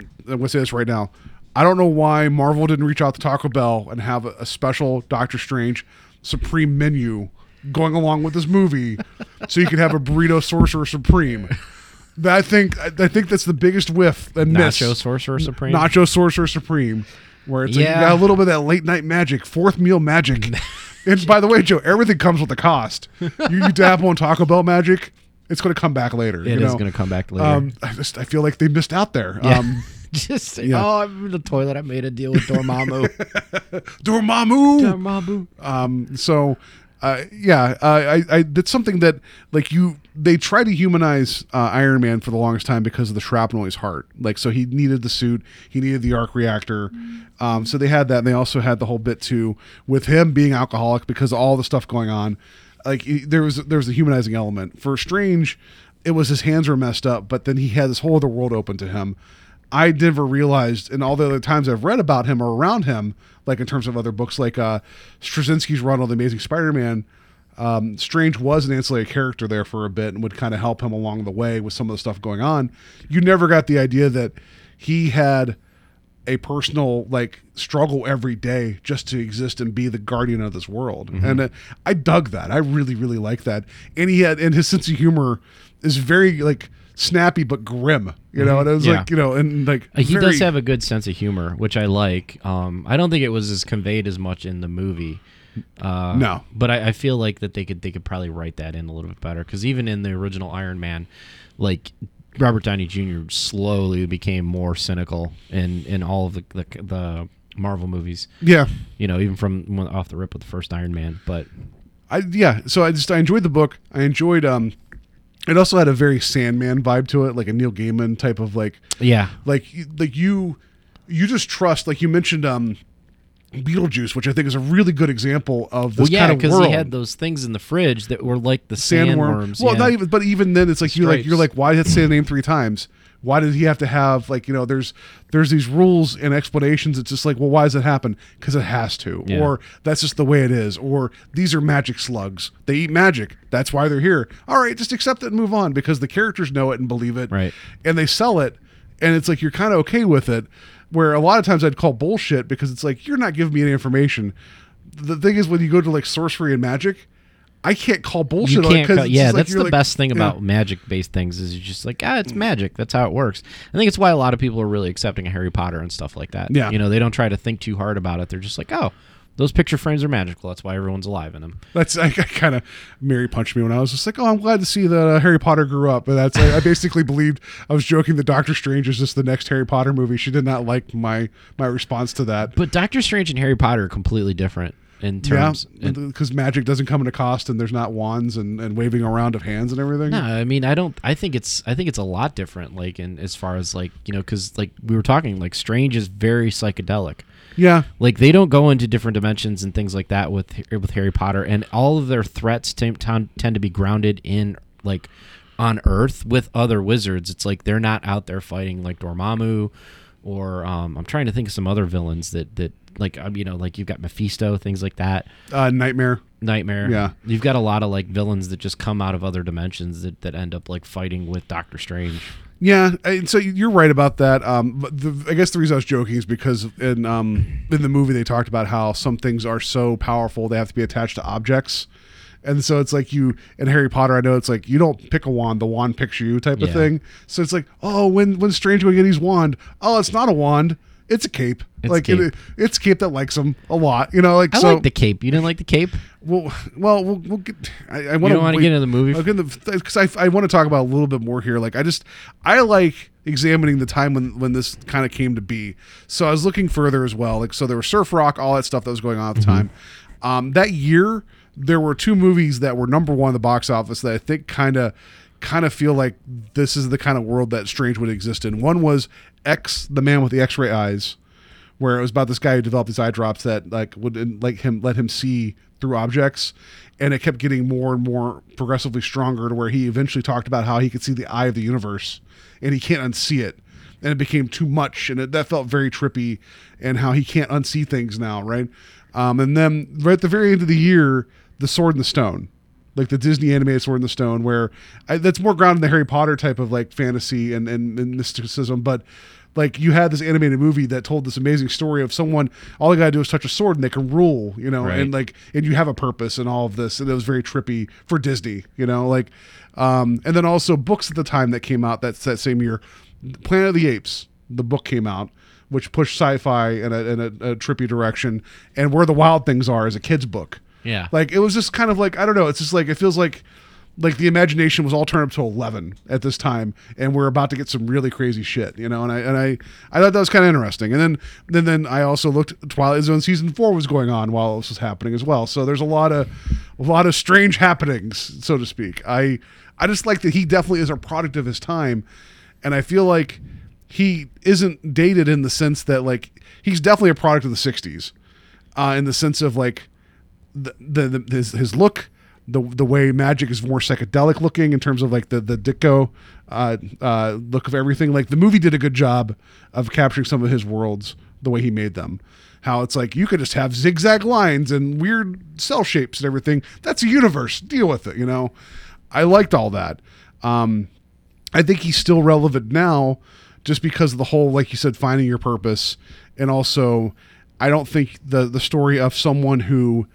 I'm gonna say this right now. I don't know why Marvel didn't reach out to Taco Bell and have a, special Doctor Strange Supreme menu going along with this movie <laughs> so you could have a burrito sorcerer supreme. That I think I I think that's the biggest whiff and miss. Nacho Sorcerer Supreme. Nacho Sorcerer Supreme, where it's like you got a little bit of that late night magic, fourth meal <laughs> magic. and by the way, Joe, everything comes with a cost. You, you dabble in Taco Bell magic, it's going to come back later. It is going to come back later. Um, I just I feel like they missed out there. Yeah. Um, <laughs> Just yeah. oh, I'm in the toilet. I made a deal with Dormammu. <laughs> Dormammu. Dormammu. Um, so, uh, yeah, uh, I, I that's something that like you they try to humanize uh, Iron Man for the longest time because of the shrapnel in his heart. Like, so he needed the suit, he needed the arc reactor. Um, so they had that, and they also had the whole bit too with him being alcoholic because of all the stuff going on. Like he- there was there was a humanizing element for Strange. It was his hands were messed up, but then he had this whole other world open to him. I never realized, and all the other times I've read about him or around him, like in terms of other books, like uh, Straczynski's run on the Amazing Spider-Man, um, Strange was an ancillary character there for a bit and would kind of help him along the way with some of the stuff going on. You never got the idea that he had a personal like struggle every day just to exist and be the guardian of this world. And uh, i dug that. I really really like that. And he had and his sense of humor is very like snappy but grim you know and it was Yeah. like you know and like Uh, He very- does have a good sense of humor, which I like. Um, I don't think it was as conveyed as much in the movie. Uh, No. but I, I feel like that they could they could probably write that in a little bit better because even in the original Iron Man, like Robert Downey Jr. slowly became more cynical in in all of the the, the Marvel movies. yeah You know, even from off the rip with the first Iron Man. But I yeah, so I just I enjoyed the book. I enjoyed um it also had a very Sandman vibe to it, like a Neil Gaiman type of like yeah, like like you you just trust like you mentioned um Beetlejuice, which I think is a really good example of well, this yeah, kind of world. because he had those things in the fridge that were like the sandworm. sandworms. well, yeah. not even, but even then, it's like you're like you're like, why did it say the name three times? Why did he have to have like you know? There's there's these rules and explanations. It's just like, well, why does it happen? Because it has to, Yeah. or that's just the way it is, or these are magic slugs. They eat magic. That's why they're here. All right, just accept it and move on because the characters know it and believe it, Right. And they sell it, and it's like you're kind of okay with it. Where a lot of times I'd call bullshit because it's like you're not giving me any information. The thing is, when you go to like sorcery and magic, I can't call bullshit. you on it can't it's yeah like that's you're the like- best thing yeah. about magic based things is you're just like ah it's magic that's how it works i think it's why a lot of people are really accepting harry potter and stuff like that Yeah. you know they don't try to think too hard about it they're just like oh those picture frames are magical that's why everyone's alive in them That's <laughs> I, I kind of Mary punched me when I was just like, oh, I'm glad to see that uh, Harry Potter grew up. But that's I, I basically <laughs> believed I was joking that Doctor Strange is just the next Harry Potter movie. She did not like my my response to that. but doctor strange and harry potter are completely different in terms yeah, because magic doesn't come at a cost, and there's not wands and, and waving around of hands and everything. No, I mean I don't. I think it's. I think it's a lot different. Like in as far as like you know, because like we were talking, like Strange is very psychedelic. Yeah, Like they don't go into different dimensions and things like that with with Harry Potter, and all of their threats tend tend tend to be grounded in like on Earth with other wizards. It's like they're not out there fighting like Dormammu, or um, I'm trying to think of some other villains that that like um, you know like you've got Mephisto, things like that. uh, Nightmare. Nightmare. Yeah. You've got a lot of like villains that just come out of other dimensions that, that end up like fighting with Doctor Strange. Yeah, and so you're right about that. Um, but the, I guess the reason I was joking is because in um, in the movie they talked about how some things are so powerful they have to be attached to objects, and so it's like you in Harry Potter. I know it's like you don't pick a wand; the wand picks you, type of Yeah. thing. So it's like, oh, when when Strange to get his wand? Oh, it's not a wand; it's a cape. It's like cape. It, it's a cape that likes him a lot. You know, like I so. like the cape. You didn't like the cape? Well, well, we'll, we'll get. I, I want wanna get into the movie? because I, I want to talk about a little bit more here. Like, I just I like examining the time when when this kind of came to be. So I was looking further as well. Like, so there was surf rock, all that stuff that was going on at the Mm-hmm. time. Um, that year there were two movies that were number one in the box office that I think kind of kind of feel like this is the kind of world that Strange would exist in. One was X, the man with the X-ray eyes where it was about this guy who developed these eye drops that like would like him let him see through objects and it kept getting more and more progressively stronger to where he eventually talked about how he could see the eye of the universe and he can't unsee it and it became too much and it, that felt very trippy and how he can't unsee things now right um, and then right at the very end of the year the sword and the stone like the Disney animated Sword in the Stone, where I, that's more grounded in the Harry Potter type of like fantasy and, and, and mysticism. But like you had this animated movie that told this amazing story of someone all they gotta do is touch a sword and they can rule you know Right. and like and you have a purpose and all of this and it was very trippy for disney you know like um and then also books at the time that came out that's that same year planet of the apes the book came out which pushed sci-fi in a, in a, a trippy direction and where the wild things are is a kid's book Yeah. like it was just kind of like I don't know. It's just like it feels like like the imagination was all turned up to eleven at this time, and we're about to get some really crazy shit, you know. And I and I I thought that was kind of interesting. And then then then I also looked Twilight Zone season four was going on while this was happening as well. So there's a lot of a lot of strange happenings, so to speak. I I just like that he definitely is a product of his time, and I feel like he isn't dated in the sense that like he's definitely a product of the '60s, uh, in the sense of like the, the, the his his look, the the way magic is more psychedelic looking in terms of like the the Ditko uh, uh, look of everything. Like the movie did a good job of capturing some of his worlds the way he made them. How it's like you could just have zigzag lines and weird cell shapes and everything. That's a universe. Deal with it. You know, I liked all that. Um, I think he's still relevant now just because of the whole, like you said, finding your purpose. And also, I don't think the, the story of someone who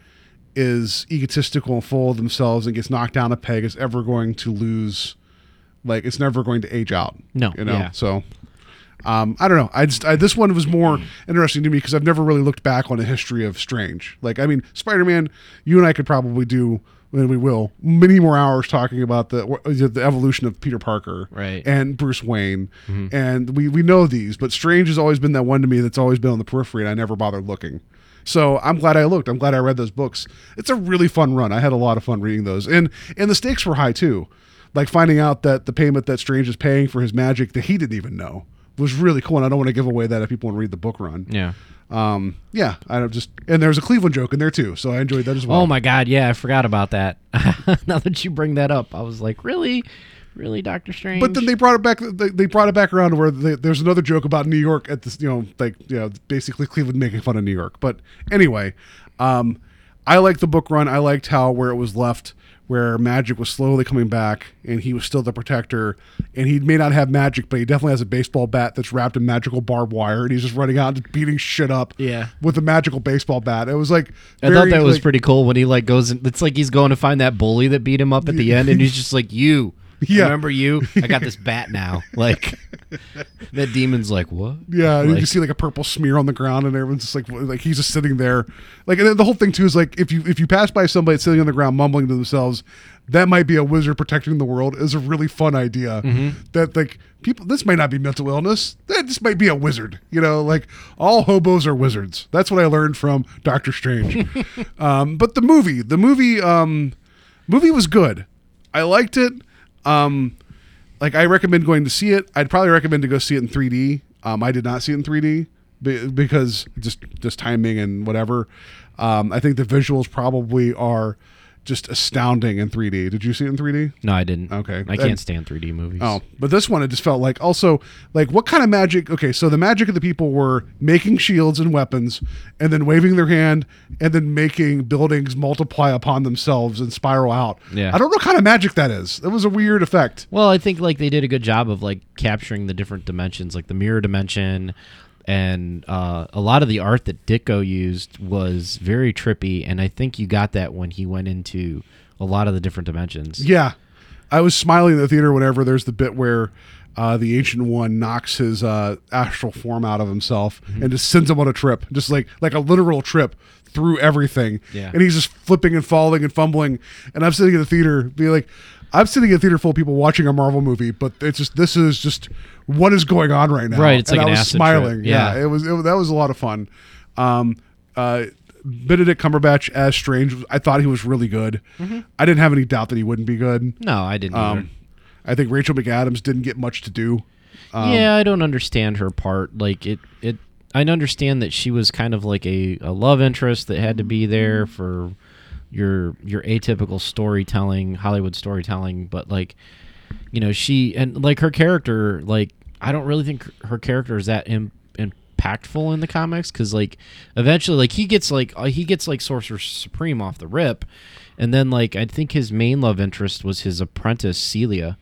is egotistical and full of themselves and gets knocked down a peg is ever going to lose, like, it's never going to age out. No, You know? yeah. So. Um, I don't know. I just I, this one was more interesting to me because I've never really looked back on a history of Strange. Like, I mean, Spider Man. You and I could probably do, and we will, many more hours talking about the the evolution of Peter Parker, Right. and Bruce Wayne, and we we know these. But Strange has always been that one to me that's always been on the periphery, and I never bothered looking. So I'm glad I looked. I'm glad I read those books. It's a really fun run. I had a lot of fun reading those, and and the stakes were high too. Like finding out that the payment that Strange is paying for his magic that he didn't even know was really cool. And I don't want to give away that if people want to read the book run. Yeah. Um, yeah, I don't just and there's a Cleveland joke in there too, so I enjoyed that as well. Oh my God! Yeah, I forgot about that. <laughs> now that you bring that up, I was like, really, really, Doctor Strange. But then they brought it back. They, they brought it back around to where they, there's another joke about New York at this, you know, like you know, basically Cleveland making fun of New York. But anyway, um, I liked the book run. I liked how where it was left, where magic was slowly coming back, and he was still the protector. And he may not have magic, but he definitely has a baseball bat that's wrapped in magical barbed wire, and he's just running out and beating shit up. Yeah. with a magical baseball bat. It was like I thought very, that was like- pretty cool when he like goes. It's like he's going to find that bully that beat him up at the end, and he's <laughs> just like, "You, <laughs> Yeah. remember you? I got this bat now." <laughs> Like that demon's like, "What?" Yeah, you Like- can see like a purple smear on the ground, and everyone's just like, like he's just sitting there, like, and the whole thing too is like, if you if you pass by somebody sitting on the ground mumbling to themselves, that might be a wizard protecting the world. Is a really fun idea. That like people, this might not be mental illness. That just might be a wizard. You know, like all hobos are wizards. That's what I learned from Doctor Strange. <laughs> um, but the movie, the movie, um, movie was good. I liked it. Um, like I recommend going to see it. I'd probably recommend to go see it in 3D. Um, I did not see it in 3D because just just timing and whatever. Um, I think the visuals probably are just astounding in 3D. Did you see it in 3D? No, I didn't. Okay. I can't stand 3D movies. Oh, but this one it just felt like also like what kind of magic? Okay, so the magic of the people were making shields and weapons, and then waving their hand, and then making buildings multiply upon themselves and spiral out. Yeah. I don't know what kind of magic that is. It was a weird effect. Well, I think like they did a good job of like capturing the different dimensions, like the mirror dimension, and uh, a lot of the art that Ditko used was very trippy, and I think you got that when he went into a lot of the different dimensions. Yeah, I was smiling in the theater whenever there's the bit where uh, the ancient one knocks his uh, astral form out of himself Mm-hmm. and just sends him on a trip, just like like a literal trip through everything. Yeah. and he's just flipping and falling and fumbling. And I'm sitting in the theater, being like, I'm sitting in a theater full of people watching a Marvel movie, but it's just this is just what is going on right now. Right, it's and like I an was acid smiling. trip. Yeah. Yeah. it was it, that was a lot of fun. Um, uh, Benedict Cumberbatch as Strange, I thought he was really good. Mm-hmm. I didn't have any doubt that he wouldn't be good. No, I didn't. either. Um, I think Rachel McAdams didn't get much to do. Um, yeah, I don't understand her part. Like it, it. I understand that she was kind of like a, a love interest that had to be there for your your atypical storytelling, Hollywood storytelling. But like, you know, she and like her character, like I don't really think her character is that Im- impactful in the comics because like eventually, like he gets like uh, he gets like Sorcerer Supreme off the rip, and then like I think his main love interest was his apprentice Clea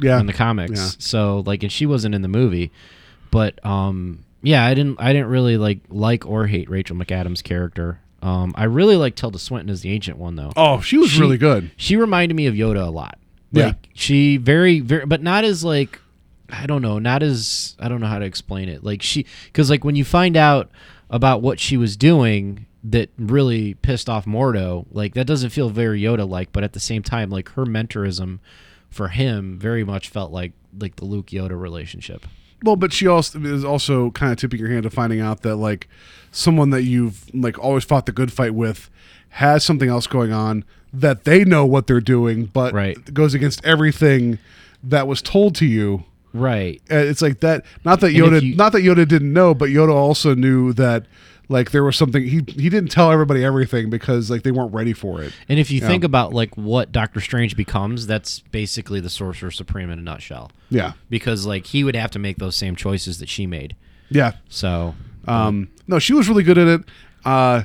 Yeah. in the comics. Yeah. So like, and she wasn't in the movie, but um, yeah, I didn't I didn't really like like or hate Rachel McAdams' character. Um, I really like Tilda Swinton as the ancient one though. Oh, she was really good. She reminded me of Yoda a lot. Yeah. She very very but not as like I don't know, not as I don't know how to explain it. Like she cuz like when you find out about what she was doing that really pissed off Mordo, like that doesn't feel very Yoda like, but at the same time like her mentorism for him very much felt like like the Luke Yoda relationship. Well, but she also is also kind of tipping your hand to finding out that like someone that you've like always fought the good fight with has something else going on that they know what they're doing, but Right. goes against everything that was told to you. Right. Uh, It's like that. Not that And if Yoda, you- not that Yoda didn't know, but Yoda also knew that like there was something. He he didn't tell everybody everything because like they weren't ready for it. And if you Yeah. think about like what Doctor Strange becomes, that's basically the Sorcerer Supreme in a nutshell. Yeah, Because like he would have to make those same choices that she made. yeah. So Um, no, she was really good at it. Uh,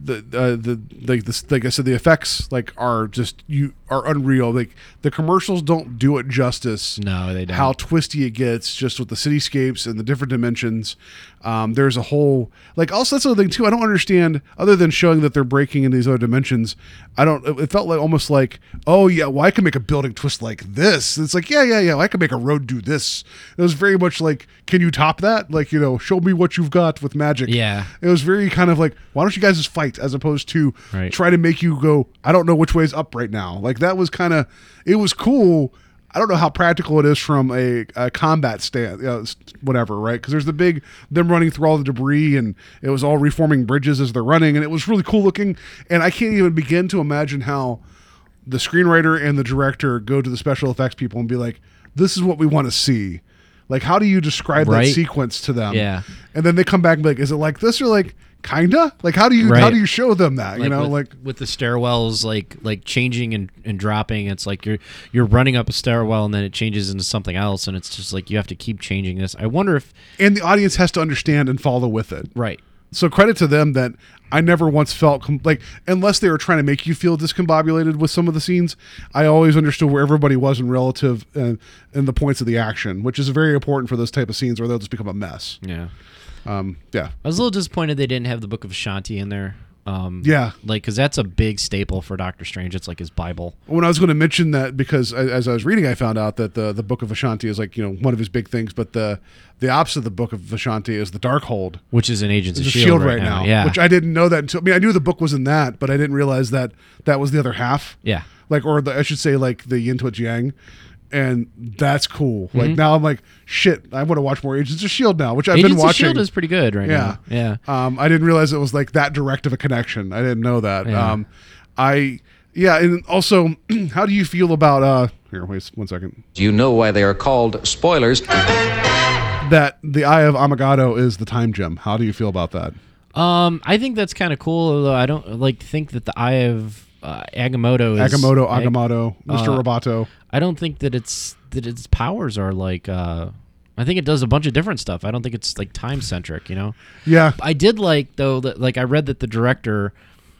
the uh, the like this like I said, the effects like are just you are unreal. Like the commercials don't do it justice. No, they don't. How twisty it gets, just with the cityscapes and the different dimensions. Um, there's a whole like also that's the other thing too. I don't understand other than showing that they're breaking in these other dimensions. I don't. It felt like almost like oh yeah, well I can make a building twist like this. It's like yeah yeah yeah, I can make a road do this. It was very much like can you top that? Like you know, show me what you've got with magic. Yeah. It was very kind of like, why don't you guys just fight as opposed to Right. try to make you go, I don't know which way is up right now. Like that was kind of, it was cool. I don't know how practical it is from a, a combat stand, uh, you know, whatever, right? Because there's the big, them running through all the debris and it was all reforming bridges as they're running and it was really cool looking. And I can't even begin to imagine how the screenwriter and the director go to the special effects people and be like, this is what we want to see. Like, how do you describe that sequence to them? Yeah. And then they come back and be like, is it like this or like kinda? Like, how do you how do you show them that? you know, with, like with the stairwells like like changing and, and dropping, it's like you're you're running up a stairwell and then it changes into something else and it's just like you have to keep changing this. I wonder if and the audience has to understand and follow with it. right. So credit to them that I never once felt com- like unless they were trying to make you feel discombobulated with some of the scenes. I always understood where everybody was in relative uh, and and the points of the action, which is very important for those type of scenes where they'll just become a mess. Yeah. Um, yeah, I was a little disappointed they didn't have the Book of Shanti in there. Um, Yeah. like because that's a big staple for Doctor Strange. It's like his Bible. when I was going to mention that because a- as I was reading, I found out that the the Book of Ashanti is like you know one of his big things, but the the opposite of the Book of Ashanti is the Darkhold. which is an Agents of Shield, shield right now, Yeah, which I didn't know that until. I mean, I knew the book was in that, but I didn't realize that that was the other half. yeah, like or the, I should say like the yin to yang, and that's cool. Mm-hmm. Like now I'm like shit. I want to watch more Agents of Shield now, which I've Agents been of watching. Shield is pretty good right yeah, now. Yeah, Um, I didn't realize it was like that direct of a connection. I didn't know that. Yeah. Um, I yeah, and also, <clears throat> how do you feel about uh? Here, wait one second. Do you know why they are called spoilers? That the Eye of Agamotto is the time gem. How do you feel about that? Um, I think that's kind of cool. Although I don't like think that the Eye of uh, Agamotto is Agamotto, Ag- Mr. uh, Roboto. I don't think that it's that its powers are like. uh I think it does a bunch of different stuff. I don't think it's like time centric. You know. Yeah, I did like though that like I read that the director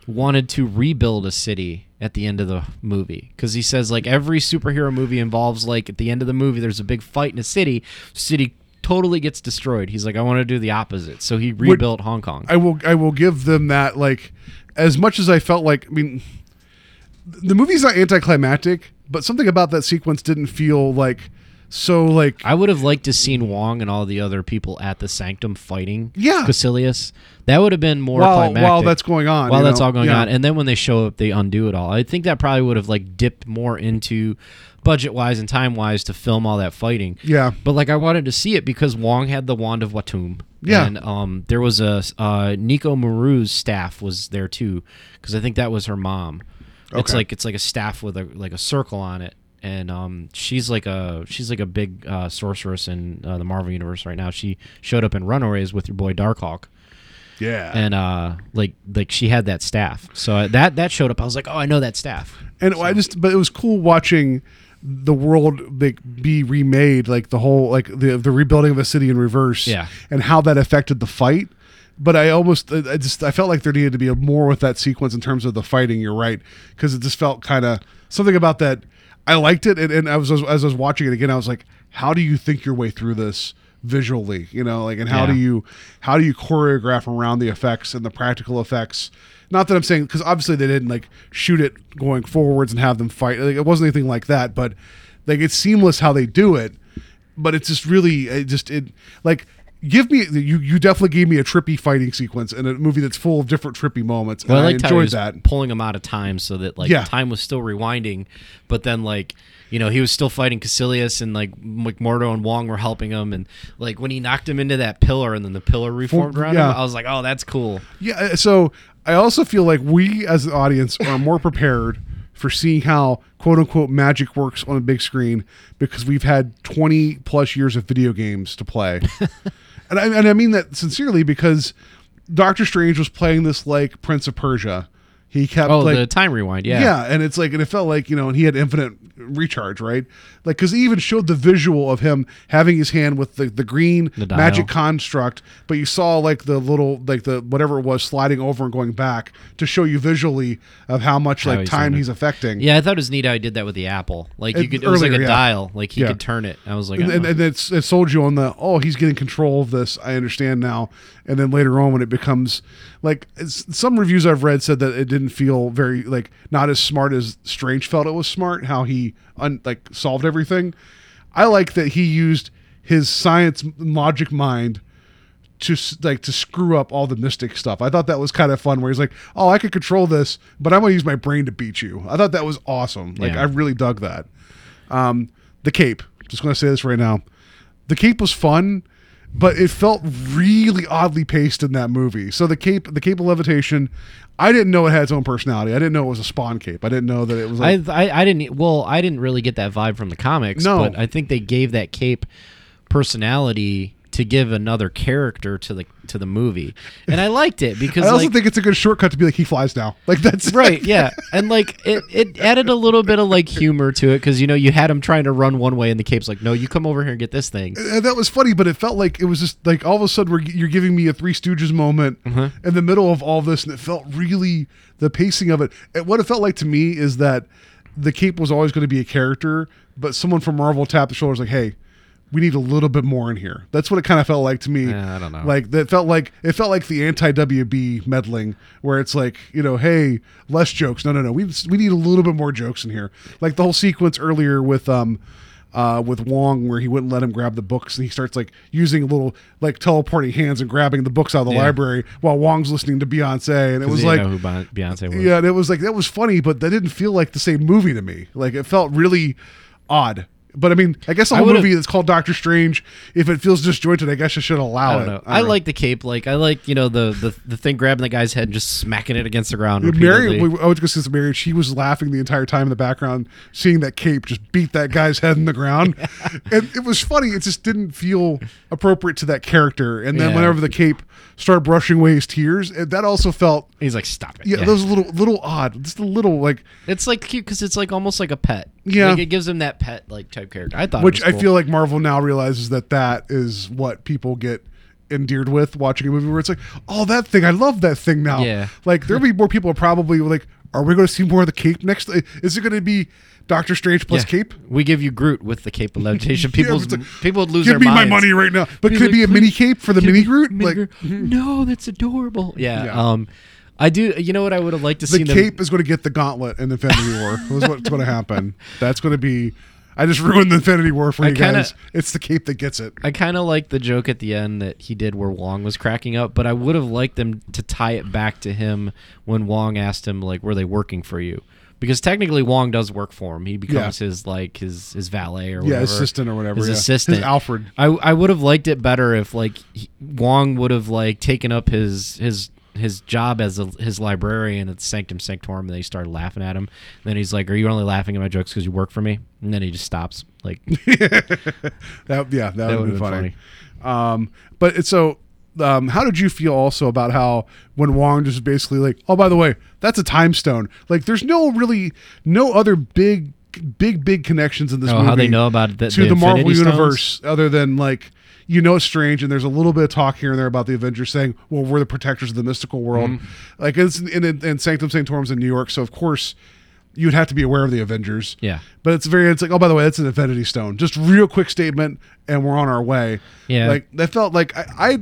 wanted to rebuild a city at the end of the movie because he says like every superhero movie involves like at the end of the movie there's a big fight in a city, city totally gets destroyed. He's like I want to do the opposite, so he rebuilt Hong Kong. I will I will give them that like as much as I felt like I mean the movie's not anticlimactic, but something about that sequence didn't feel like so like I would have liked to seen Wong and all the other people at the Sanctum fighting Yeah. Kaecilius. That would have been more While- climactic. while that's going on, While that's know? all going Yeah. on, and then when they show up, they undo it all. I think that probably would have like dipped more into budget wise and time wise to film all that fighting. Yeah. But like I wanted to see it because Wong had the wand of Watoomb. Yeah. And um, there was a uh, Nico Maru's staff was there too because I think that was her mom. It's like it's like a staff with a like a circle on it, and um, she's like a she's like a big uh, sorceress in uh, the Marvel universe right now. She showed up in Runaways with your boy Darkhawk, yeah. and uh, like like she had that staff. So that that showed up. I was like, oh, I know that staff. And I just, but it was cool watching the world like be remade, like the whole, like the the rebuilding of a city in reverse, Yeah. and how that affected the fight. But I almost, I just, I felt like there needed to be a more with that sequence in terms of the fighting. You're right, because it just felt kind of something about that. I liked it, and, and I was as I was watching it again, I was like, how do you think your way through this visually you know like and how Yeah. do you how do you choreograph around the effects and the practical effects not that i'm saying because obviously they didn't like shoot it going forwards and have them fight like, it wasn't anything like that but like it's seamless how they do it but it's just really it just it like give me you you definitely gave me a trippy fighting sequence in a movie that's full of different trippy moments and Well, I i liked he enjoyed that pulling him out of time so that like Yeah. time was still rewinding, but then like you know he was still fighting Kaecilius and like McMurdo and Wong were helping him and like when he knocked him into that pillar and then the pillar reformed around yeah. him, I was like, oh, that's cool. Yeah, uh, so I also feel like we as an audience are more prepared for seeing how quote unquote magic works on a big screen because we've had 20 plus years of video games to play. <laughs> and I and I mean that sincerely because Doctor Strange was playing this like Prince of Persia. He kept Oh, like the time rewind, yeah. yeah, and it's like, and it felt like you know, and he had infinite recharge, right? Like, because he even showed the visual of him having his hand with the the green The magic construct, but you saw like the little, like the whatever it was sliding over and going back to show you visually of how much How like he's time he's affecting. Yeah, I thought it was neat how he did that with the apple. Like you It- could, it was like a yeah. dial. Like he Yeah. could turn it. I was like, and, and, oh. and it's, it sold you on the oh he's getting control of this i understand now and then later on when it becomes like it's, some reviews i've read said that it didn't feel very like not as smart as strange felt it was smart how he un, like solved everything i like that he used his science logic mind to like to screw up all the mystic stuff. I thought that was kind of fun. Where he's like, "Oh, I could control this, but I'm gonna use my brain to beat you." I thought that was awesome. Like Yeah. I really dug that. Um, the cape. Just gonna say this right now. The cape was fun, but it felt really oddly paced in that movie. So the cape, the cape of levitation, I didn't know it had its own personality. I didn't know it was a Spawn cape. I didn't know that it was. I, I, I didn't well I didn't really get that vibe from the comics. No. but I think they gave that cape personality to give another character to the to the movie, and I liked it because I also like, think it's a good shortcut to be like he flies now. <laughs> Like that's right yeah and like it, it added a little bit of like humor to it because you know you had him trying to run one way and the cape's like no you come over here and get this thing and that was funny, but it felt like it was just like all of a sudden we're, you're giving me a Three Stooges moment uh-huh. in the middle of all this, and it felt really the pacing of it. And what it felt like to me is that the cape was always going to be a character, but someone from Marvel tapped the shoulders like, "Hey, we need a little bit more in here." That's what it kind of felt like to me. Yeah, I don't know. Like that felt like it felt like the anti WB meddling, where it's like you know, hey, less jokes. No, no, no. We we need a little bit more jokes in here. Like the whole sequence earlier with um uh, with Wong where he wouldn't let him grab the books and he starts like using little like teleporting hands and grabbing the books out of the Yeah. library while Wong's listening to Beyonce and it was like know who Beyonce was yeah and it was like that was funny but that didn't feel like the same movie to me like it felt really odd but I mean I guess a whole movie that's called Doctor Strange if it feels disjointed I guess you should allow I it. I, know. like the cape. Like I like you know the the, the thing grabbing the guy's head and just smacking it against the ground. Mary, I was going to Mary. She was laughing the entire time in the background, seeing that cape just beat that guy's head in the ground, <laughs> and it was funny. It just didn't feel appropriate to that character. And then Yeah. whenever the cape started brushing away his tears, that also felt He's like, stop it. yeah, those little little odd, just a little like It's like cute because it's like almost like a pet. Yeah. like it gives him that pet like type character. I thought, which I feel like Marvel now realizes that that is what people get endeared with watching a movie where it's like, oh, that thing, I love that thing now. Yeah. Like there'll be more people probably like, are we going to see more of the cape next? Is it going to be Doctor Strange plus Yeah. cape? We give you Groot with the cape of levitation. <laughs> People, it's like, people would lose Give me my money right now. But Be could it be a mini cape for the mini Groot? mini Like Groot." no, that's adorable. Yeah. Yeah. Um, I do. You know what I would have liked to see. the cape them. is going to get the gauntlet in the Infinity War. <laughs> That's what's going to happen. That's going to be. I just ruined the Infinity War for I you kinda- guys. It's the cape that gets it. I kind of like the joke at the end that he did where Wong was cracking up, but I would have liked them to tie it back to him when Wong asked him like, "Were they working for you?" Because technically Wong does work for him. He becomes his like his his valet or Yeah, assistant or whatever, His yeah. assistant, His Alfred. I I would have liked it better if like he, Wong would have like taken up his his his job as a, his librarian at Sanctum Sanctorum, and they started laughing at him. And then he's like, "Are you only laughing at my jokes because you work for me?" And then he just stops. Like, <laughs> That yeah, that, would have would've been been funny. Um, but it's so. Um, how did you feel also about how when Wong just basically like, oh, by the way, that's a time stone. Like, there's no really no other big, big, big connections in this Oh, movie. how they know about the- to the the, Marvel Stones? universe, other than like. You know it's strange, and there's a little bit of talk here and there about the Avengers saying, "Well, we're the protectors of the mystical world." Mm-hmm. Like it's in, in, in Sanctum Sanctorum's in New York, so of course you'd have to be aware of the Avengers. Yeah. But it's very it's like, oh by the way, that's an Infinity Stone. Just real quick statement and we're on our way. Yeah. Like that felt like I, I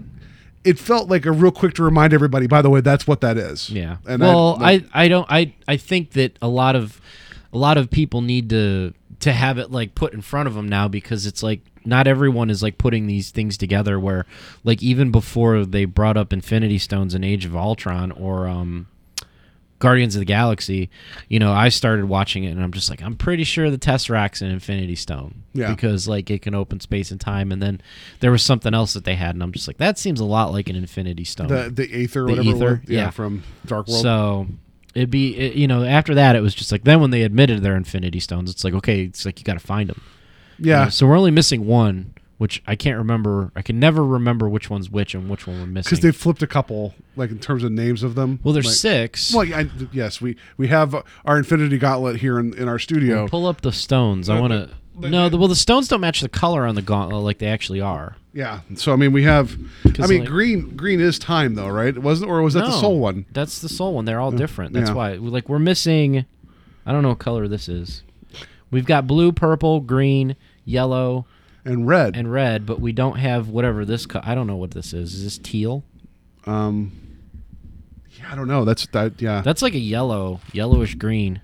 it felt like a real quick to remind everybody, by the way, that's what that is. Yeah. And well, I, I, I don't I I think that a lot of a lot of people need to to have it like put in front of them now because it's like not everyone is like putting these things together where like even before they brought up Infinity Stones and Age of Ultron or um Guardians of the Galaxy, you know, I started watching it and I'm just like, I'm pretty sure the Tesseract's an Infinity Stone. Yeah. Because like it can open space and time and then there was something else that they had and I'm just like, that seems a lot like an Infinity Stone. the the Aether, The whatever it Aether, was. yeah, yeah. from Dark World. So it'd be it, you know after that it was just like then when they admitted their Infinity Stones, it's like okay, it's like you got to find them. Yeah. so we're only missing one, which I can't remember. I can never remember which one's which and which one we're missing. because they flipped a couple, like in terms of names of them. well, there's Like- six. Well, I, yes, we we have our Infinity Gauntlet here in, in our studio. Pull up the stones. I want to. No, the, well, the stones don't match the color on the gauntlet like they actually are. Yeah. So I mean, we have. I mean, like- green green is time though, right? It wasn't, or was that the soul one? That's the soul one. They're all different. That's yeah. why, like, we're missing. I don't know what color this is. We've got blue, purple, green, yellow, And red. and red, but we don't have whatever this. Co- I don't know what this is. Is this teal? um. Yeah, I don't know. That's that. Yeah. That's like a yellow, yellowish green.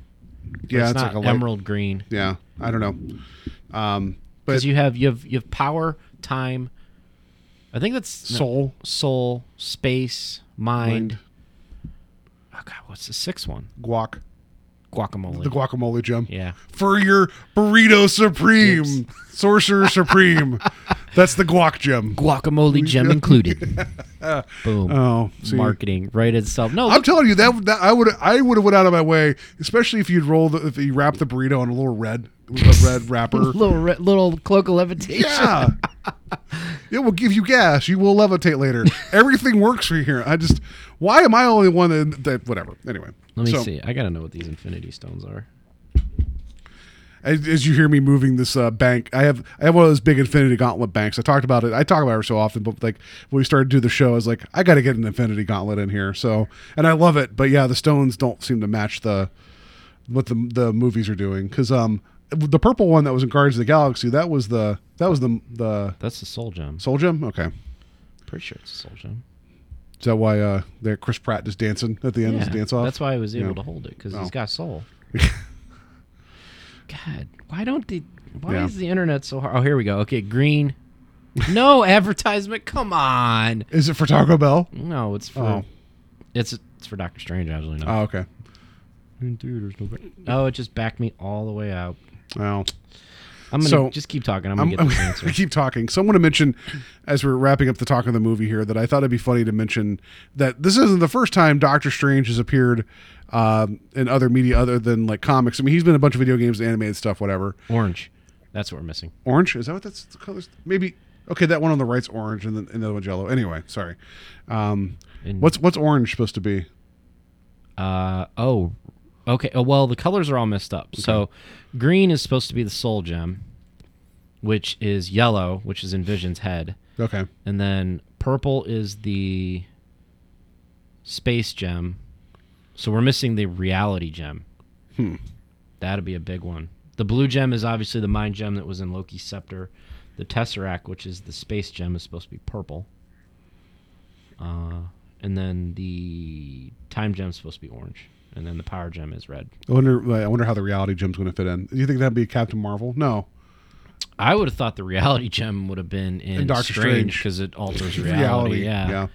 yeah. it's, not like a light- emerald green. Yeah. I don't know. Um. Because you have you have you have power, time. I think that's no, soul. soul, space, mind. Mind. Oh god, what's the sixth one? Guac. Guacamole. The guacamole gem. yeah. For your burrito supreme, sorcerer supreme. <laughs> That's the guac gem. Guacamole gem <laughs> included. <laughs> Boom. Oh, see. Marketing right itself. No, I'm look, telling you that, that I would I would have went out of my way, especially if you'd roll the, if you wrap the burrito in a little red a red wrapper. little re- little cloak of levitation. Yeah. it will give you gas. You will levitate later. Everything works for you here. I just, why am I only one that, that whatever? Anyway. Let me So, see. I gotta know what these infinity stones are. As, as you hear me moving this uh, bank, I have I have one of those big Infinity Gauntlet banks. I talked about it. I talk about it so often, but like when we started to do the show, I was like, I got to get an Infinity Gauntlet in here. So, and I love it. But yeah, the stones don't seem to match the what the the movies are doing because um the purple one that was in Guardians of the Galaxy that was the that was the the That's the soul gem. Soul Gem. Okay. Pretty sure it's a soul gem. Is that why uh, there Chris Pratt is dancing at the end of Yeah, his dance off? That's why I was able Yeah. to hold it because Oh. he's got soul. <laughs> God, why don't the why Yeah. is the internet so hard? Oh, here we go. Okay, green. No <laughs> advertisement. Come on. Is it for Taco Bell? No, it's for Oh. it's it's for Doctor Strange. Actually, no. Oh, okay. In theaters, no. Oh, it just backed me all the way out. Well, I'm gonna So, just keep talking. I'm gonna I'm, get I'm <laughs> answer. Keep talking. So I want to mention, as we're wrapping up the talk of the movie here, that I thought it'd be funny to mention that this isn't the first time Doctor Strange has appeared um, in other media other than like comics. I mean, he's been in a bunch of video games, animated stuff, whatever. Orange. That's what we're missing. Orange is that what that's the colors? Maybe okay. That one on the right's orange, and then and the other one's yellow. Anyway, sorry. Um, And- what's what's orange supposed to be? Uh oh, okay. Oh, well, the colors are all messed up. So, green is supposed to be the soul gem, which is yellow, which is in Vision's head, Okay. and then purple is the space gem. So we're missing the reality gem. Hmm. That'd be a big one. The blue gem is obviously the mind gem that was in Loki's scepter. The tesseract, which is the space gem, is supposed to be purple. Uh, and then the time gem is supposed to be orange, and then the power gem is red. I wonder. I wonder how the reality gem's going to fit in. Do you think that'd be Captain Marvel? No. I would have thought the reality gem would have been in, In Doctor Strange because it alters <laughs> reality. Yeah.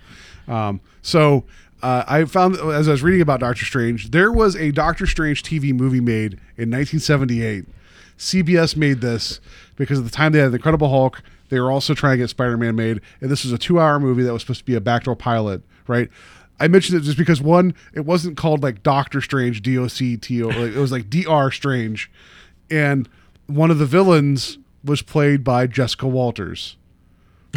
yeah. Um, so uh, I found as I was reading about Doctor Strange, there was a Doctor Strange TV movie made in 1978. CBS made this because at the time they had the Incredible Hulk. They were also trying to get Spider-Man made, and this was a two-hour movie that was supposed to be a backdoor pilot, right? I mentioned it just because one, it wasn't called like Doctor Strange, D O C T O, it was like D R Strange, and one of the villains was played by Jessica Walters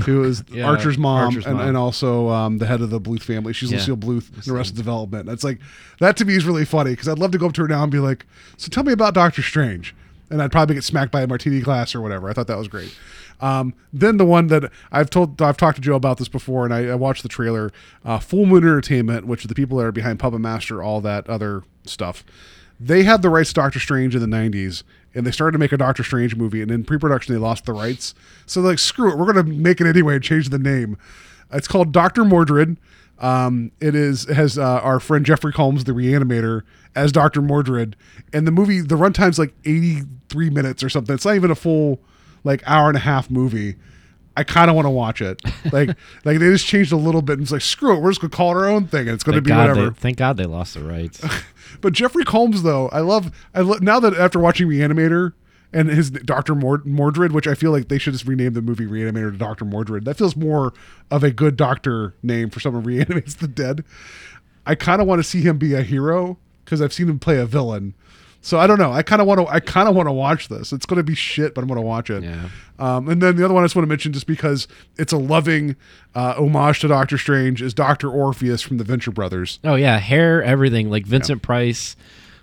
who is <laughs> Yeah, Archer's mom, Archer's and, mom. and also um, the head of the Bluth family. She's Yeah. Lucille Bluth in Arrested Development. It's like that to me is really funny because I'd love to go up to her now and be like, "So tell me about Doctor Strange," and I'd probably get smacked by a martini glass or whatever. I thought that was great. Um, then the one that I've told, I've talked to Joe about this before, and I, I watched the trailer. Uh, Full Moon Entertainment, which are the people that are behind Puppet Master, all that other stuff. they had the rights to Doctor Strange in the '90s, and they started to make a Doctor Strange movie, and in pre-production they lost the rights. So they're like, screw it, we're gonna make it anyway and change the name. It's called Doctor Mordrid. Um, it is it has uh, our friend Jeffrey Combs, the reanimator, as Doctor Mordrid, and the movie the runtime's like 83 minutes or something. It's not even a full like hour and a half movie. I kind of want to watch it. Like, <laughs> like they just changed a little bit and it's like, screw it, we're just gonna call it our own thing, and it's gonna Thank be God whatever. They, thank God they lost the rights. <laughs> But Jeffrey Combs, though, I love. I lo- now that after watching Reanimator and his Doctor Mord- Mordrid, which I feel like they should just rename the movie Reanimator to Doctor Mordrid. That feels more of a good doctor name for someone who <laughs> reanimates the dead. I kind of want to see him be a hero because I've seen him play a villain. So I don't know. I kind of want to. I kind of want to watch this. It's going to be shit, but I'm going to watch it. Yeah. Um, and then the other one I just want to mention, just because it's a loving uh, homage to Doctor Strange, is Doctor Orpheus from the Venture Brothers. oh yeah, hair, everything. Like Vincent Price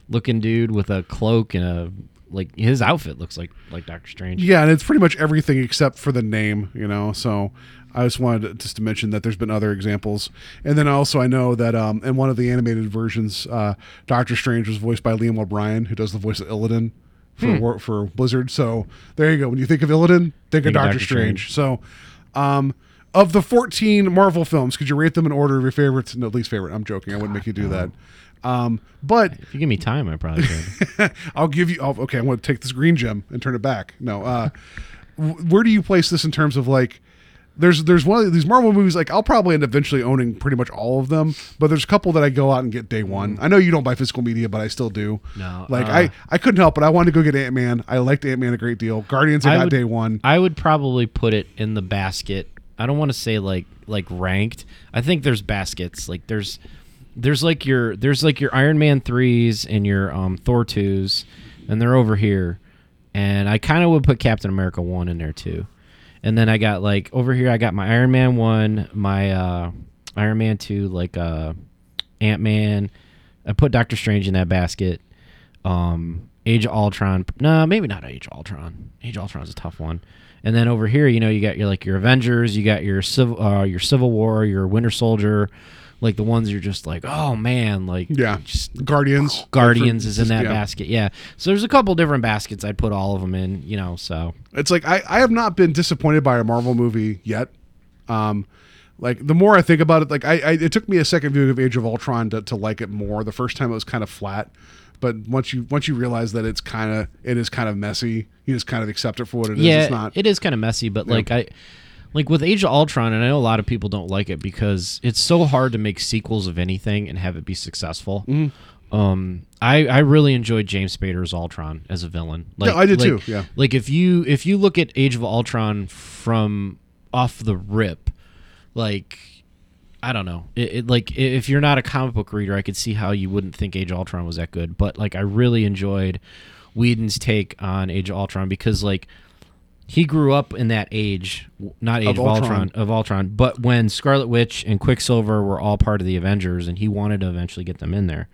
looking dude with a cloak and a like his outfit looks like like Doctor Strange. Yeah, and it's pretty much everything except for the name, you know. So I just wanted to, just to mention that there's been other examples, and then also I know that um, in one of the animated versions, uh, Doctor Strange was voiced by Liam O'Brien, who does the voice of Illidan for War, for Blizzard. So there you go. When you think of Illidan, think, of of Doctor Doctor Strange. So. Um, of the 14 Marvel films, could you rate them in order of your favorites and no, least favorite? I'm joking. I wouldn't make you do that. Um, but If you give me time, I probably could. <laughs> I'll give you. I'll, okay, I'm going to take this green gem and turn it back. No, uh, <laughs> where do you place this in terms of like? There's there's one of these Marvel movies like I'll probably end up eventually owning pretty much all of them, but there's a couple that I go out and get day one. I know you don't buy physical media, but I still do. No, like uh, I I couldn't help it. I wanted to go get Ant Man. I liked Ant Man a great deal. Guardians I, I got would- day one. I would probably put it in the basket. I don't want to say like like ranked. I think there's baskets. Like there's there's like your there's like your Iron Man threes and your um, Thor twos, and they're over here. And I kind of would put Captain America one in there too. And then I got like over here I got my Iron Man one, my uh, Iron Man two, like uh, Ant Man. I put Doctor Strange in that basket. Um, Age of Ultron. No, maybe not Age of Ultron. Age of Ultron's a tough one. And then over here, you know, you got your like your Avengers, you got your civil, uh, your Civil War, your Winter Soldier, like the ones you're just like, oh man, like Yeah, just Guardians. Guardians is in that yeah. basket. Yeah. So there's a couple different baskets I'd put all of them in, you know. So It's like I, I have not been disappointed by a Marvel movie yet. Um, like the more I think about it, like I, I it took me a second viewing of Age of Ultron to, to like it more. The first time it was kind of flat, but once you once you realize that it's kind of it is kind of messy, you just kind of accept it for what it is. yeah, It's not. it is kind of messy, but like I, like with Age of Ultron, and I know a lot of people don't like it because it's so hard to make sequels of anything and have it be successful. Mm-hmm. Um, I I really enjoyed James Spader's Ultron as a villain. Like, I did like- too, yeah. Like if you if you look at Age of Ultron from off the rip, like I don't know. It, it like if you're not a comic book reader, I could see how you wouldn't think Age of Ultron was that good. But like I really enjoyed Whedon's take on Age of Ultron because like he grew up in that age, not Age Of of, Ultron. Ultron. of Ultron, but when Scarlet Witch and Quicksilver were all part of the Avengers, and he wanted to eventually get them in there.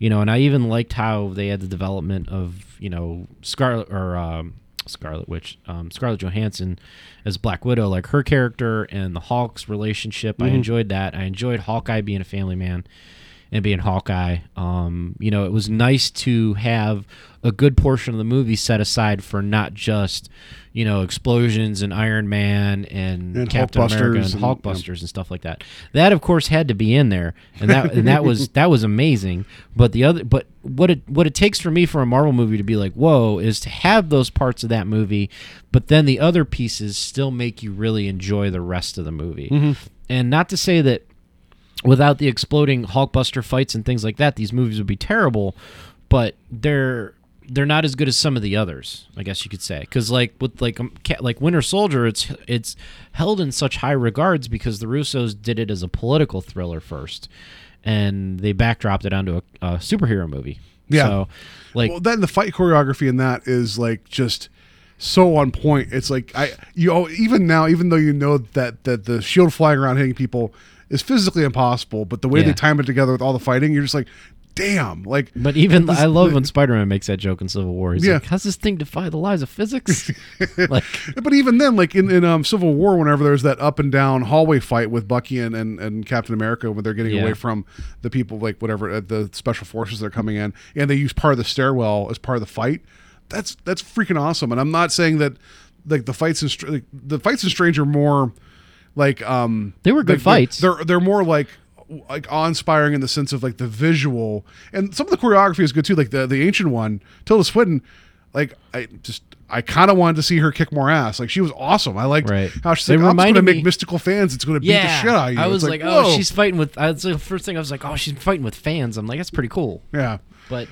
You know, and I even liked how they had the development of you know Scarlet or um, Scarlet Witch, um, Scarlett Johansson as Black Widow, like her character and the Hulk's relationship. I enjoyed that. I enjoyed Hawkeye being a family man and being Hawkeye. Um, you know, it was nice to have a good portion of the movie set aside for not just, you know, explosions and Iron Man and, And Captain America and and- Hulkbusters and stuff like that. That of course had to be in there, and that and that was that was amazing. But the other, but what it what it takes for me for a Marvel movie to be like, whoa, is to have those parts of that movie, but then the other pieces still make you really enjoy the rest of the movie. Mm-hmm. And not to say that without the exploding Hulkbuster fights and things like that, these movies would be terrible. But they're they're not as good as some of the others, I guess you could say. Because like with like um, like Winter Soldier, it's it's held in such high regards because the Russos did it as a political thriller first, and they backdropped it onto a, a superhero movie. Yeah. So, like well, then the fight choreography in that is like just so on point. It's like I you oh, even now, even though you know that that the shield flying around hitting people is physically impossible, but the way they time it together with all the fighting, you're just like, damn, like. But even this- I love when Spider-Man makes that joke in Civil War. He's Yeah. like, "How's this thing defy the laws of physics?" <laughs> like, But even then, like in, in um, Civil War, whenever there's that up and down hallway fight with Bucky and, and, and Captain America when they're getting Yeah. away from the people, like whatever uh, the special forces that are coming in, and they use part of the stairwell as part of the fight. That's that's freaking awesome. And I'm not saying that like the fights in like, the fights in Strange are more like um They were good like, fights. They're they're more like like awe-inspiring in the sense of like the visual and some of the choreography is good too. Like the the ancient one, Tilda Swinton, like I just I kind of wanted to see her kick more ass. Like she was awesome. I liked Right. how she's like, I'm going to make mystical fans. It's going to beat the shit out of you. I was like, whoa. "Oh, she's fighting with." I was the first thing I was like, "Oh, she's fighting with fans." I'm like, "That's pretty cool." yeah. But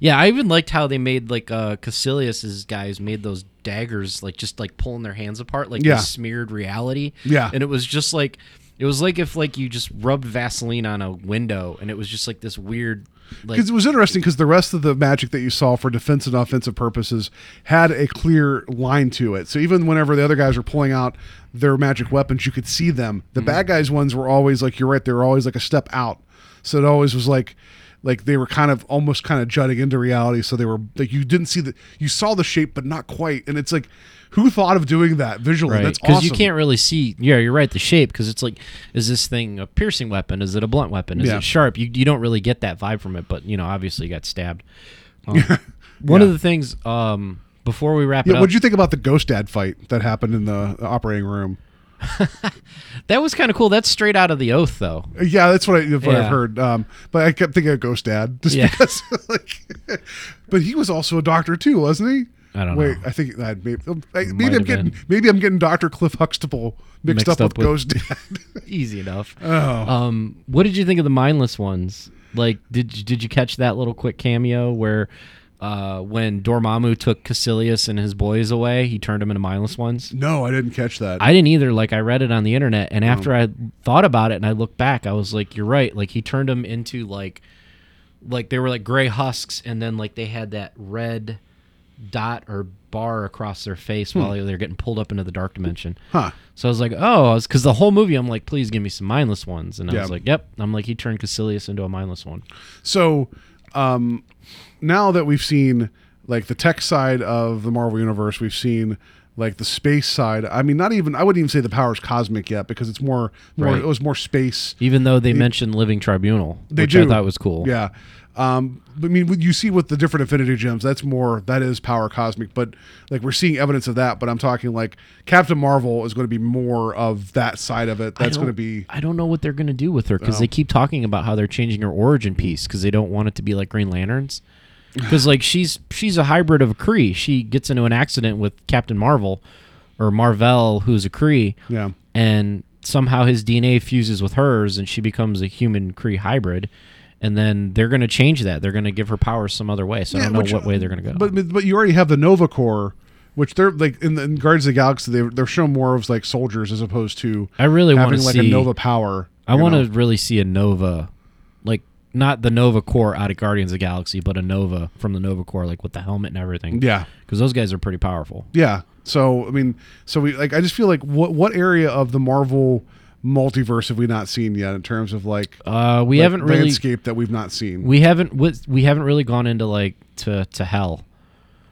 yeah, I even liked how they made like uh Kaecilius's guys made those daggers like just like pulling their hands apart like Yeah. they smeared reality. Yeah. And it was just like it was like if like you just rubbed Vaseline on a window and it was just like this weird like Because it was interesting because the rest of the magic that you saw for defensive and offensive purposes had a clear line to it. So even whenever the other guys were pulling out their magic weapons, you could see them. The Mm-hmm. bad guys ones were always like you're right, they were always like a step out. So it always was like like they were kind of almost kind of jutting into reality. So they were like you didn't see the you saw the shape but not quite. And it's like who thought of doing that visually? Right, That's because awesome. you can't really see. Yeah, you're right. The shape, because it's like, is this thing a piercing weapon? Is it a blunt weapon? Is Yeah. it sharp? You you don't really get that vibe from it. But you know, obviously, you got stabbed. <laughs> Um, One of the things um, before we wrap it Yeah, up, what did you think about the Ghost Dad fight that happened in the operating room? <laughs> that was kind of cool. That's straight out of the Oath, though. Yeah, that's what, I, what Yeah. I've heard. Um, but I kept thinking of Ghost Dad <laughs> just Yeah. because, <laughs> like, but he was also a doctor too, wasn't he? I don't know. Wait, know. I think that maybe, um, I, maybe I'm getting been. maybe I'm getting Doctor Cliff Huxtable mixed, Mixed up, up with, with- Ghost Dad. Easy enough. oh, Um, what did you think of the mindless ones? Like, did you, did you catch that little quick cameo where, uh, when Dormammu took Kaecilius and his boys away, he turned them into mindless ones? no, I didn't catch that. I didn't either. Like, I read it on the internet, and after I thought about it and I looked back, I was like, "You're right." Like, he turned them into like, like they were like gray husks, and then like they had that red dot or bar across their face while they're getting pulled up into the dark dimension. Hmm. huh? So I was like, oh, because the whole movie, I'm like, please give me some mindless ones, and I Yeah. was like, yep. I'm like, he turned Kaecilius into a mindless one. So, um, now that we've seen like the tech side of the Marvel universe, we've seen like the space side. I mean, not even I wouldn't even say the power's cosmic yet because it's more, more Right. it was more space. Even though they mentioned Living Tribunal, They which do. I thought was cool. Yeah. Um, but I mean, you see with the different Infinity Gems, that's more that is power cosmic. But like we're seeing evidence of that. But I'm talking like Captain Marvel is going to be more of that side of it. That's going to be I don't know what they're going to do with her because Oh. they keep talking about how they're changing her origin piece because they don't want it to be like Green Lanterns. <laughs> Because like she's she's a hybrid of a Kree. She gets into an accident with Captain Marvel, or Marvel, who's a Kree, yeah. and somehow his DNA fuses with hers, and she becomes a human Kree hybrid. And then they're going to change that. They're going to give her powers some other way. So I don't know which- what way uh, they're going to go. But but you already have the Nova Corps, which they're like in, the, in Guardians of the Galaxy. They they're shown more of like soldiers as opposed to I really want to like see a Nova power. I want to really see a Nova, like not the Nova Corps out of Guardians of the Galaxy, but a Nova from the Nova Corps, like with the helmet and everything. Yeah. because those guys are pretty powerful. Yeah. So I mean, so we like I just feel like what what area of the Marvel multiverse have we not seen yet in terms of like Uh, we like, haven't really landscape that we've not seen. we haven't we, we haven't really gone into like to to hell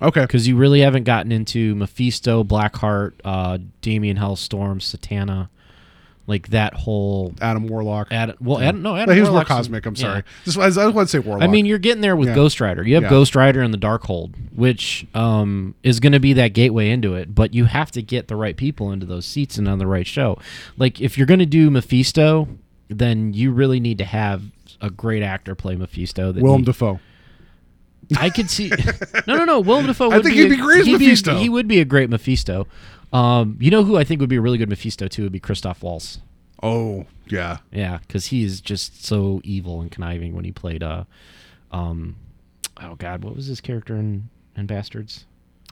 okay. because you really haven't gotten into Mephisto, Blackheart, uh, Damian Hellstorm, Satana, like that whole. Adam Warlock. Adam, well, Adam, no, Adam he was more cosmic. I'm yeah. sorry. Just, I, I want to say Warlock. I mean, you're getting there with Yeah. Ghost Rider. You have Yeah. Ghost Rider and the Darkhold, which um, is going to be that gateway into it. But you have to get the right people into those seats and on the right show. Like if you're going to do Mephisto, then you really need to have a great actor play Mephisto. That Willem he- Dafoe. I could see. <laughs> no, no, no. Willem Dafoe. I think be he'd be great Mephisto. he would be a great Mephisto. Um, you know who I think would be a really good Mephisto too would be Christoph Waltz. Oh yeah. Yeah, because he is just so evil and conniving when he played. Uh, um, oh God, what was his character in, in Bastards?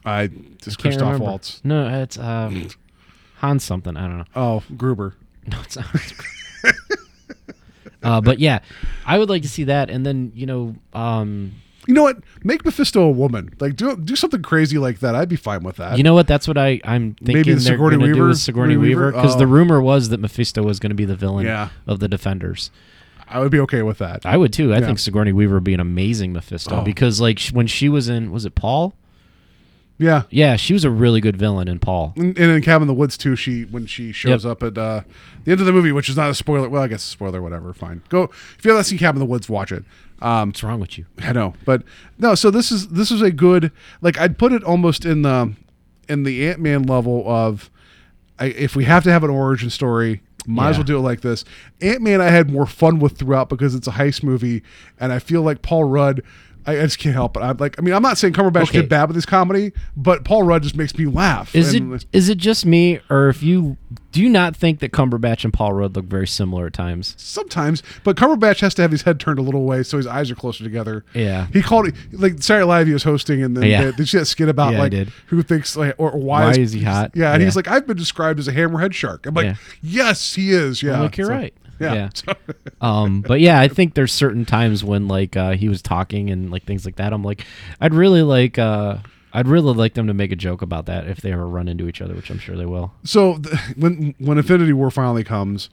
I just Christoph remember. Waltz. No, it's um, Hans something. I don't know. Oh Gruber. <laughs> No, it's not. <laughs> uh, but yeah, I would like to see that, and then you know, um, You know what? Make Mephisto a woman. Like do do something crazy like that. I'd be fine with that. you know what? That's what I I'm thinking Maybe the they're Sigourney going to do with Sigourney Weaver Weaver? because the Oh. rumor was that Mephisto was going to be the villain Yeah. of the Defenders. I would be okay with that. I would too. I Yeah. think Sigourney Weaver would be an amazing Mephisto Oh. because like when she was in was it Paul? Yeah. Yeah, she was a really good villain in Paul. And, and in Cabin in the Woods too, she when she shows Yep. up at uh, the end of the movie, which is not a spoiler. Well, I guess spoiler, whatever. Fine. Go if you haven't seen Cabin in the Woods, watch it. Um, What's wrong with you? <laughs> I know, but no. So this is this is a good like I'd put it almost in the in the Ant Man level of I, if we have to have an origin story, might as well do it like this. Ant Man I had more fun with throughout because it's a heist movie, and I feel like Paul Rudd. I, I just can't help it. I'm like, I mean, I'm not saying Cumberbatch Okay. did bad with his comedy, but Paul Rudd just makes me laugh. Is And- it is it just me or if you do you not think that Cumberbatch and Paul Rudd look very similar at times? Sometimes, but Cumberbatch has to have his head turned a little away so his eyes are closer together. Yeah. he called it like Saturday Night Live. He was hosting, and then Yeah. they- did you see that skit about Yeah, I like did. who thinks like or, or why, Why is he hot? Yeah, and Yeah. he's like, I've been described as a hammerhead shark. I'm like, Yeah. yes, he is. Yeah, I'm like you're So, right. Yeah, Yeah. <laughs> Um but yeah i think there's certain times when like uh he was talking and like things like that i'm like i'd really like uh i'd really like them to make a joke about that if they ever run into each other which i'm sure they will so th- when when Infinity War finally comes,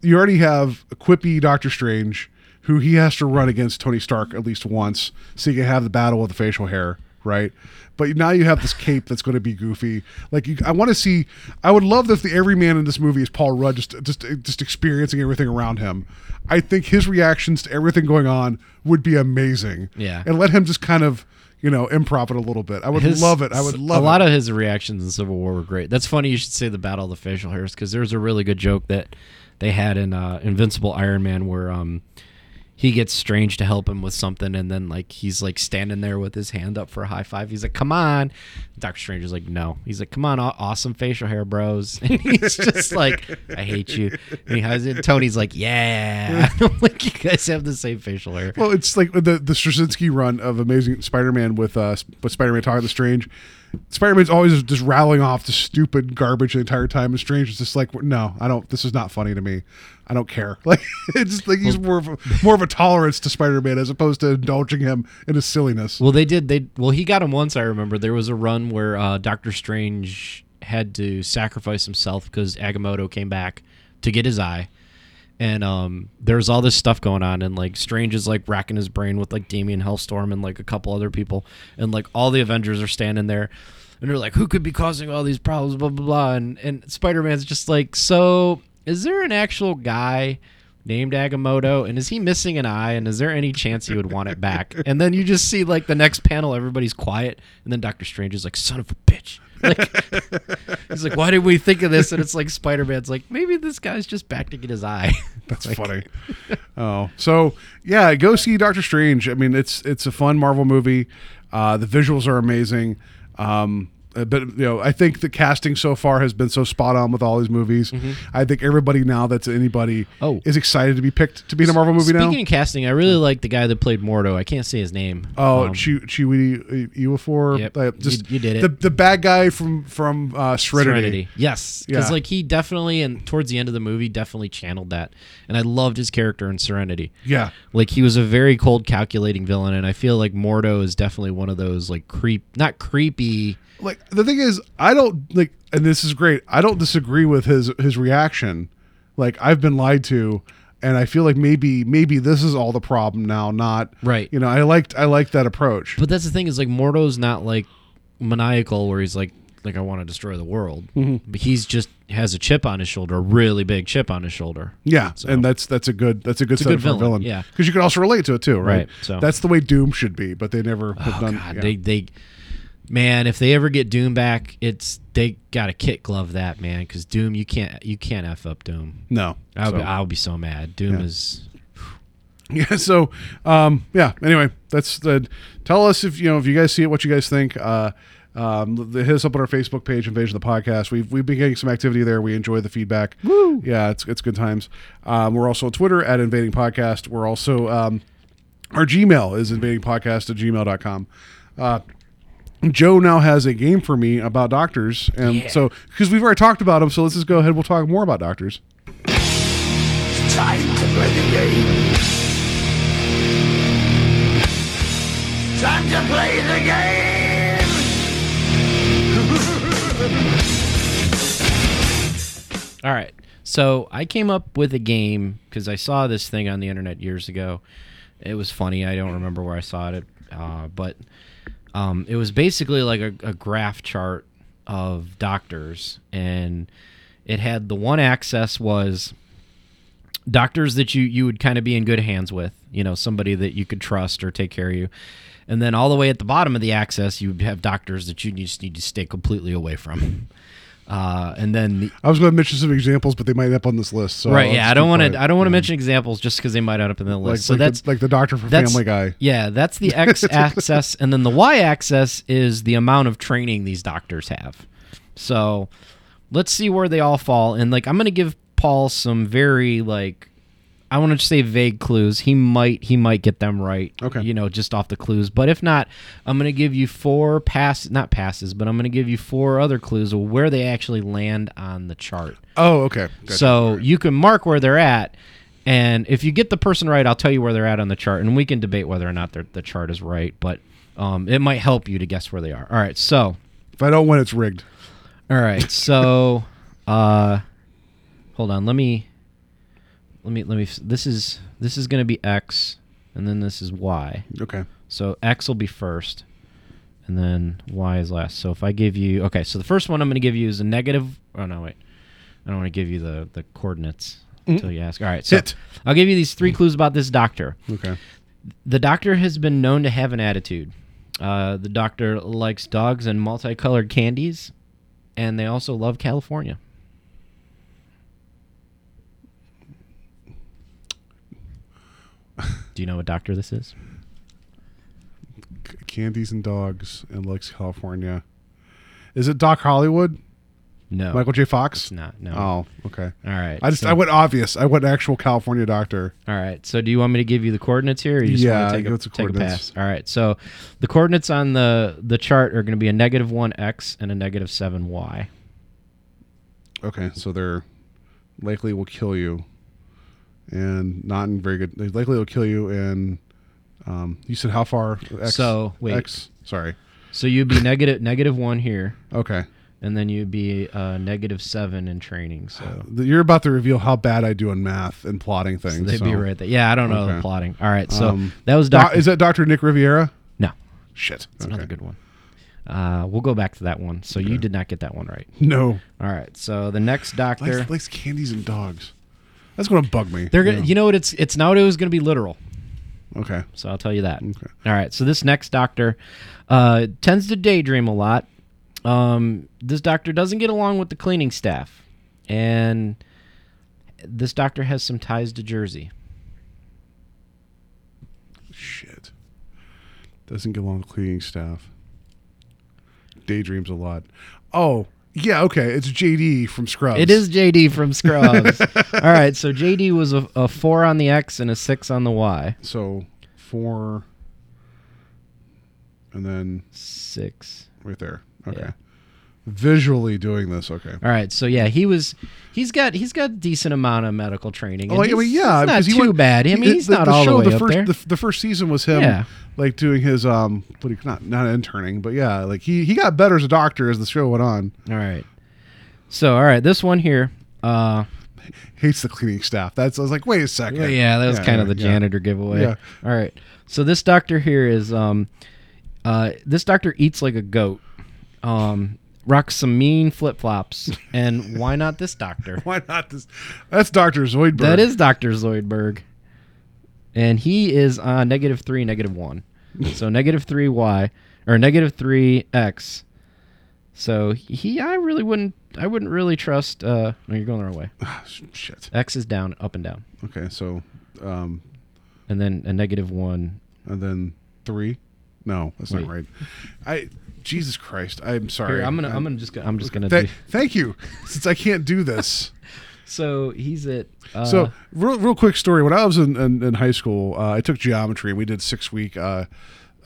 you already have a quippy Doctor Strange who he has to run against Tony Stark at least once, so you can have the battle with the facial hair, right? But now you have this cape that's going to be goofy. Like you, I want to see. I would love if the every man in this movie is Paul Rudd, just just just experiencing everything around him. I think his reactions to everything going on would be amazing. Yeah. and let him just kind of you know improv it a little bit. I would His- love it. I would love it. a lot it. of his reactions in civil war were great that's funny you should say the battle of the facial hairs because there's a really good joke that they had in uh invincible iron man where um he gets strange to help him with something and then like he's like standing there with his hand up for a high five. He's like come on. Dr strange is like no. He's like come on aw- awesome facial hair bros. <laughs> And he's just like i hate you. And he has it tony's like yeah. <laughs> I'm like you guys have the same facial hair. Well, it's like the the Straczynski run of Amazing Spider-Man with uh with Spider-Man talking to Strange. Spider-Man's always just rattling off the stupid garbage the entire time, and Strange is just like, no, I don't. This is not funny to me. I don't care. <laughs> Like it's just like he's more of a, more of a tolerance to Spider-Man as opposed to indulging him in his silliness. Well, they did. They well, he got him once. I remember there was a run where uh, Doctor Strange had to sacrifice himself because Agamotto came back to get his eye, and um, there's all this stuff going on, and like Strange is like racking his brain with like Damian Hellstorm and like a couple other people, and like all the Avengers are standing there. And they're like, who could be causing all these problems? Blah blah blah. And and Spider Man's just like, so is there an actual guy named Agamotto, and is he missing an eye? And is there any chance he would want it back? And then you just see like the next panel, everybody's quiet, and then Doctor Strange is like, "Son of a bitch!" Like <laughs> he's like, "Why did we think of this?" And it's like Spider Man's like, "Maybe this guy's just back to get his eye." <laughs> That's funny. oh, so yeah, go see Doctor Strange. I mean, it's it's a fun Marvel movie. Uh, the visuals are amazing. Um, but you know, I think the casting so far has been so spot on with all these movies. I think everybody now that's anybody Mm-hmm. Oh. is excited to be picked to be in a Marvel movie Speaking now. Speaking of casting, I really like the guy that played Mordo. I can't say his name. Oh, Um, Chi Chiwetel Ejiofor. Yep, Uh, you- you did it. The the bad guy from from uh, Serenity. Serenity. Yes, because Yeah. like he definitely and towards the end of the movie definitely channeled that, and I loved his character in Serenity. Yeah. like he was a very cold, calculating villain, and I feel like Mordo is definitely one of those like creep, not creepy. Like the thing is i don't like and this is great i don't disagree with his his reaction like i've been lied to and i feel like maybe maybe this is all the problem now not Right. you know i liked i liked that approach But that's the thing is like Mordo's not like maniacal where he's like like I want to destroy the world, Mm-hmm. but he's just has a chip on his shoulder, a really big chip on his shoulder. yeah So- and that's that's a good that's a good a setup good for a villain, villain yeah. because you can also relate to it too right, Right, so- that's the way doom should be but they never have Oh done God, yeah. they they man, if they ever get Doom back, it's they got to kit glove that man because Doom you can't you can't f up Doom. no I'll, be, So- I'll be so mad. Doom Yeah. is <laughs> yeah so um yeah anyway that's the tell us if you know if you guys see it what you guys think uh um, hit us up on our Facebook page, Invasion of the Podcast. We've, we've been getting some activity there. We enjoy the feedback. Woo! Yeah, it's, it's good times. Um, we're also on Twitter at Invading Podcast. We're also, um, our Gmail is invadingpodcast at gmail.com. Uh, Joe now has a game for me about doctors. And so, because we've already talked about them, so let's just go ahead. We'll talk more about doctors. Time to play the game. Time to play the game. <laughs> all right. So I came up with a game because I saw this thing on the internet years ago. It was funny. I don't remember where I saw it, uh, but um, it was basically like a, a graph chart of doctors, and it had the one axis was doctors that you you would kind of be in good hands with, you know, somebody that you could trust or take care of you. And then all the way at the bottom of the axis, you have doctors that you just need to stay completely away from. Uh, and then the, I was going to mention some examples, but they might end up on this list. So right, yeah, I don't want to. I don't want to Yeah. mention examples just because they might end up in the list. like, so like that's the, like the doctor that's- Family Guy. Yeah, that's the <laughs> x axis, and then the y axis is the amount of training these doctors have. So let's see where they all fall. And like, I'm gonna give Paul some very like, I want to say vague clues. He might he might get them right. Okay. you know, just off the clues. But if not, I'm gonna give you four pass, not passes, but I'm gonna give you four other clues of where they actually land on the chart. Oh, okay. Gotcha. So you can mark where they're at, and if you get the person right, I'll tell you where they're at on the chart, and we can debate whether or not the chart is right. But um, it might help you to guess where they are. All right, so if I don't win, it's rigged. all right, so <laughs> uh, hold on, let me let me let me. This is this is going to be X, and then this is Y. Okay. So X will be first, and then Y is last. So if I give you okay, so the first one I'm going to give you is a negative. Oh no, wait, I don't want to give you the the coordinates until you ask. All right, so Hit. I'll give you these three clues about this doctor. Okay. The doctor has been known to have an attitude. Uh, the doctor likes dogs and multicolored candies, and they also love California. Do you know what doctor this is? C- Candies and dogs in likes California. Is it Doc Hollywood? No, Michael J. Fox? It's not. No. Oh, okay. All right. I just so- I went obvious. I went actual California doctor. All right. So do you want me to give you the coordinates here? Or you just Yeah, want to take, give a, us take a pass? All right. So the coordinates on the the chart are going to be a negative one x and a negative seven y. Okay, so they're likely will kill you, and not in very good. They likely will kill you, and um, you said how far? X, So, wait. X. Sorry. So you'd be negative negative one here, Okay, and then you'd be uh, negative seven in training. So you're about to reveal how bad I do in math and plotting things. they'd so- be right there. Yeah, I don't know Okay. the plotting. All right. So Um, that was Doctor. is that Doctor Nick Riviera? no, Shit, it's another good one. Uh, we'll go back to that one. So you did not get that one right. No, All right. So the next doctor. likes, likes candies and dogs. That's gonna bug me. They're gonna, Yeah. you know what? It's it's nowadays going to be literal. Okay. So I'll tell you that. Okay. All right. So this next doctor uh, tends to daydream a lot. Um, this doctor doesn't get along with the cleaning staff, and this doctor has some ties to Jersey. Shit. Doesn't get along with cleaning staff. Daydreams a lot. Oh, yeah, okay. It's JD from Scrubs. It is JD from Scrubs. <laughs> All right. So JD was a, a four on the X and a six on the Y. So four and then Six. right there. Okay. Yeah. Visually doing this, okay. All right. So yeah, he was. He's got. He's got a decent amount of medical training. Oh, I mean, yeah, he's not he too went- bad. I mean, he- he's not all show, the way up first, there. The, the first season was him, Yeah. like doing his um, what do you, not not interning, but yeah, like he he got better as a doctor as the show went on. All right. So, all right, this one here. Uh, Hates the cleaning staff. That's I was like, wait a second. well, yeah, that was kind of the yeah. janitor giveaway. Yeah. All right. So this doctor here is um, uh, this doctor eats like a goat. Um, rocks some mean flip flops, and why not this doctor? <laughs> Why not this? That's Doctor Zoidberg. That is Doctor Zoidberg, and he is on negative three, negative one. so <laughs> negative three y or negative three x. So he, I really wouldn't, I wouldn't really trust. Uh, no, you're going the wrong way. <sighs> Shit. X is down, up and down, Okay, so um, and then a negative one. and then three. No, that's Wait. not right. I Jesus Christ. I'm sorry. Here, I'm gonna, I'm I'm- gonna just, go, I'm just gonna. Th- do, thank you. Since I can't do this. <laughs> so he's at. Uh, so real, real quick story. When I was in, in, in high school, uh, I took geometry. and We did six week uh,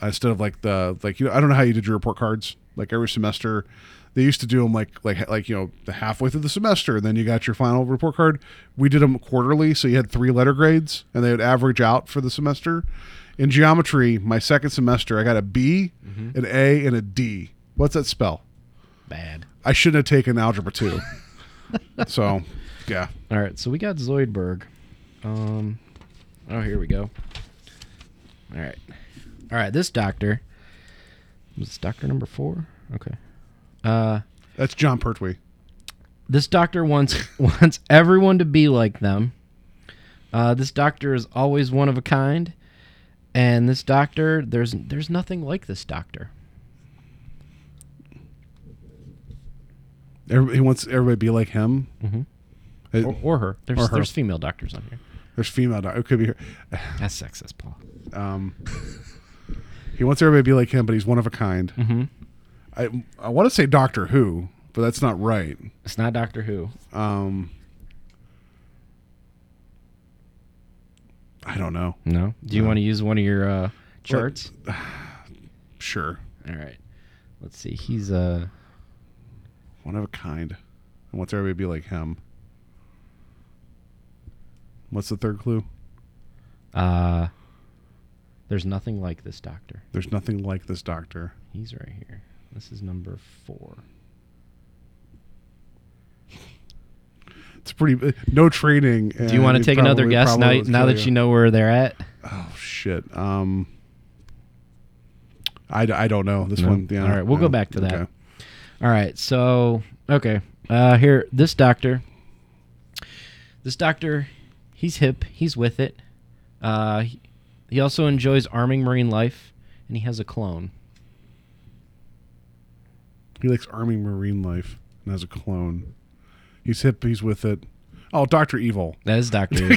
instead of like the like you know I don't know how you did your report cards like every semester. They used to do them like like like you know the halfway through the semester, and then you got your final report card. We did them quarterly, so you had three letter grades, and they would average out for the semester. In geometry, my second semester, I got a B, an A, and a D. What's that spell? bad. I shouldn't have taken algebra two. <laughs> so Yeah. All right, so we got Zoidberg. Um, oh, here we go. All right, all right. This doctor was this doctor number four. Okay. Uh, That's Jon Pertwee. this doctor wants <laughs> wants everyone to be like them. Uh, this doctor is always one of a kind, and this doctor there's there's nothing like this doctor. Every, he wants everybody to be like him. Mhm. It- Or, or her. There's Or her. there's female doctors on here. there's female. doc- It could be her. That's sexist, Paul. Um, he wants everybody to be like him, but he's one of a kind. Mhm. I I want to say Doctor Who, but that's not right. It's not Doctor Who. Um, I don't know. No. Do you No. want to use one of your uh, charts? <sighs> Sure, All right. Let's see. He's uh one of a kind. And wants everybody to be like him. What's the third clue? uh there's nothing like this doctor. There's nothing like this doctor. He's right here. This is number 4. It's pretty uh, no training. Do you want to take another guess now now that you know where they're at? Oh shit. Um, I, I don't know this No? one. Yeah. All right, we'll no. go back to that. Okay. All right. So, okay. Uh here this doctor This doctor, he's hip, he's with it. Uh he, he also enjoys arming marine life and he has a clone. He likes arming Marine life and has a clone. He's hip. He's with it. Oh, Doctor Evil. That is Doctor <laughs> Evil.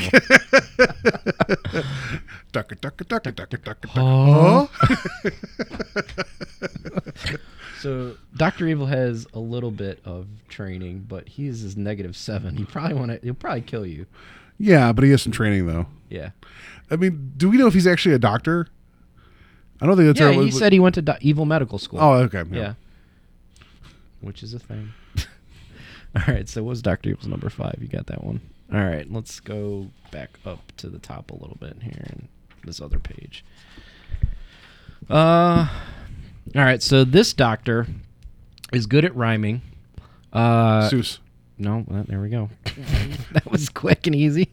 Ducka ducka ducka ducka ducka. Huh? Huh? <laughs> So Doctor Evil has a little bit of training, but he's his negative seven. He probably want to. He'll probably kill you. Yeah, but he has some training though. Yeah. I mean, do we know if he's actually a doctor? I don't think that's Yeah. our- He said he went to do- Evil Medical School. Oh, okay. Yeah. Which is a thing. <laughs> All right. So what's Doctor Evil's number five? You got that one. All right. Let's go back up to the top a little bit here and this other page. Uh. All right. So this doctor is good at rhyming. Uh, Seuss. No, well, there we go. <laughs> that was quick and easy.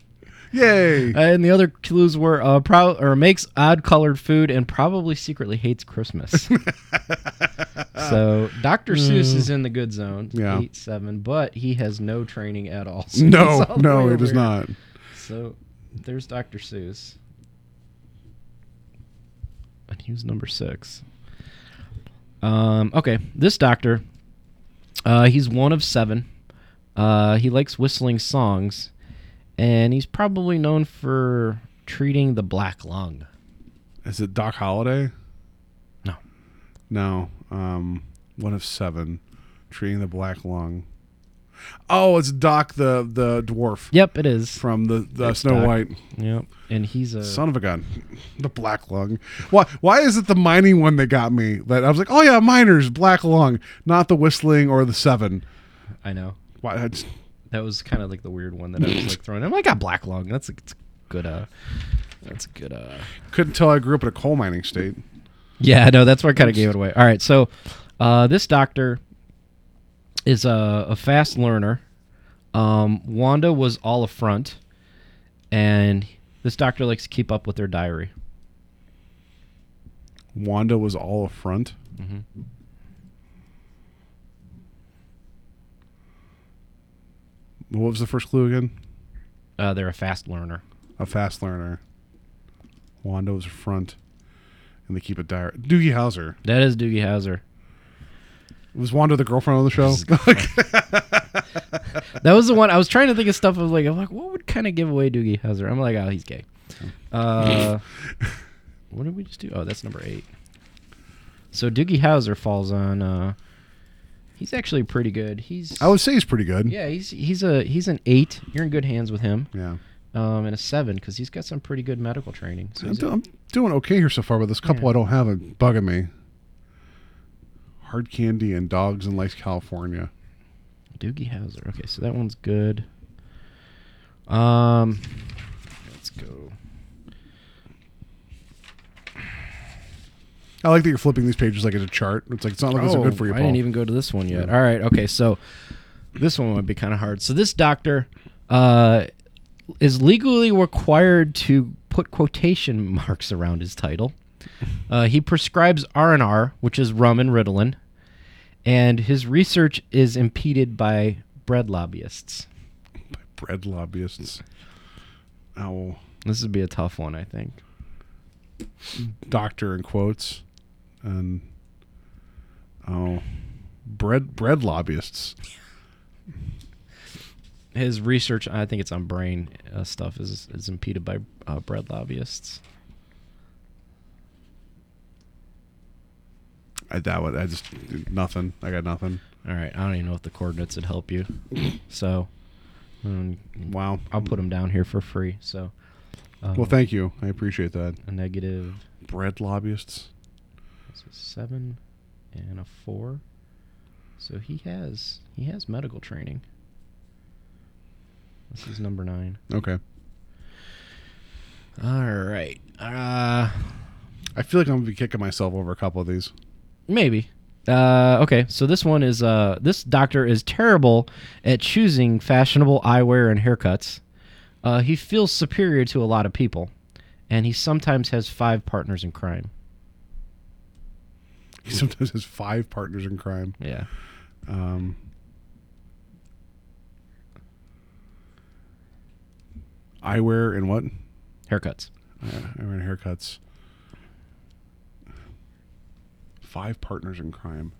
Yay! Uh, and the other clues were uh, pro- or makes odd colored food and probably secretly hates Christmas. <laughs> so Dr. Seuss is in the good zone, Yeah. eight seven, but he has no training at all. <laughs> So No, all the no, way it does here. not. So there's Dr. Seuss, and he was number six. Um, okay, this doctor, uh, he's one of seven. Uh, he likes whistling songs, and he's probably known for treating the black lung. Is it Doc Holliday? No. No. Um, one of seven. Treating the black lung. Oh, it's Doc the the dwarf Yep, it is. from the, the It's Snow Doc. White. Yep, and he's a Son of a gun. <laughs> The black lung. Why why is it the mining one that got me? That I was like, oh yeah, miners, black lung, not the whistling or the seven. I know Why I just- that was kind of like the weird one that I was like throwing. I'm like, I got black lung. That's a, it's good. Uh, that's a good. Uh, couldn't tell I grew up in a coal mining state. Yeah, no. That's why I kind of gave it away. All right, so uh, this doctor is a, a fast learner. Um, Wanda was all a front, and this doctor likes to keep up with their diary. Wanda was all a front. What was the first clue again? Uh, they're a fast learner. A fast learner. Wanda was a front, and they keep a diary. Doogie Howser. That is Doogie Howser. Was Wanda the girlfriend on the show? <laughs> That was the one I was trying to think of stuff. I was like, I'm like, what would kind of give away Doogie Howser? I'm like, oh, he's gay. Uh, <laughs> what did we just do? Oh, that's number eight. So Doogie Howser falls on. Uh, he's actually pretty good. He's I would say he's pretty good. yeah, he's he's a he's an eight. You're in good hands with him. Yeah. Um, and a seven because he's got some pretty good medical training. So I'm, he's do- I'm doing okay here so far, but this couple Yeah. I don't have are bugging me. Hard candy and dogs in Lights, California. Doogie Howser. Okay, so that one's good. Um, let's go. I like that you're flipping these pages like it's a chart. It's like it's not like these are good for you, Oh, I Paul. didn't even go to this one yet. All right, okay, so this one would be kind of hard. So this doctor, uh, is legally required to put quotation <laughs> marks around his title. Uh, he prescribes R and R, which is rum and Ritalin, and his research is impeded by bread lobbyists. By Bread lobbyists. Oh, This would be a tough one, I think. doctor in quotes, and oh, bread bread lobbyists. His research, I think it's on brain uh, stuff, is is impeded by uh, bread lobbyists. I doubt it. I just nothing. I got nothing. All right, I don't even know if the coordinates would help you. <coughs> So, um, Wow. I'll put them down here for free. So, uh, Well, thank you. I appreciate that. a negative Bread lobbyists. A seven and a four. So he has he has medical training. This is number nine. Okay. All right. Uh, I feel like I'm gonna be kicking myself over a couple of these. maybe. Uh, okay, so this one is uh, this doctor is terrible at choosing fashionable eyewear and haircuts. Uh, he feels superior to a lot of people, and he sometimes has five partners in crime. <laughs> He sometimes has five partners in crime. Yeah. Um, eyewear and what? Haircuts. Eyewear and haircuts. Five partners in crime.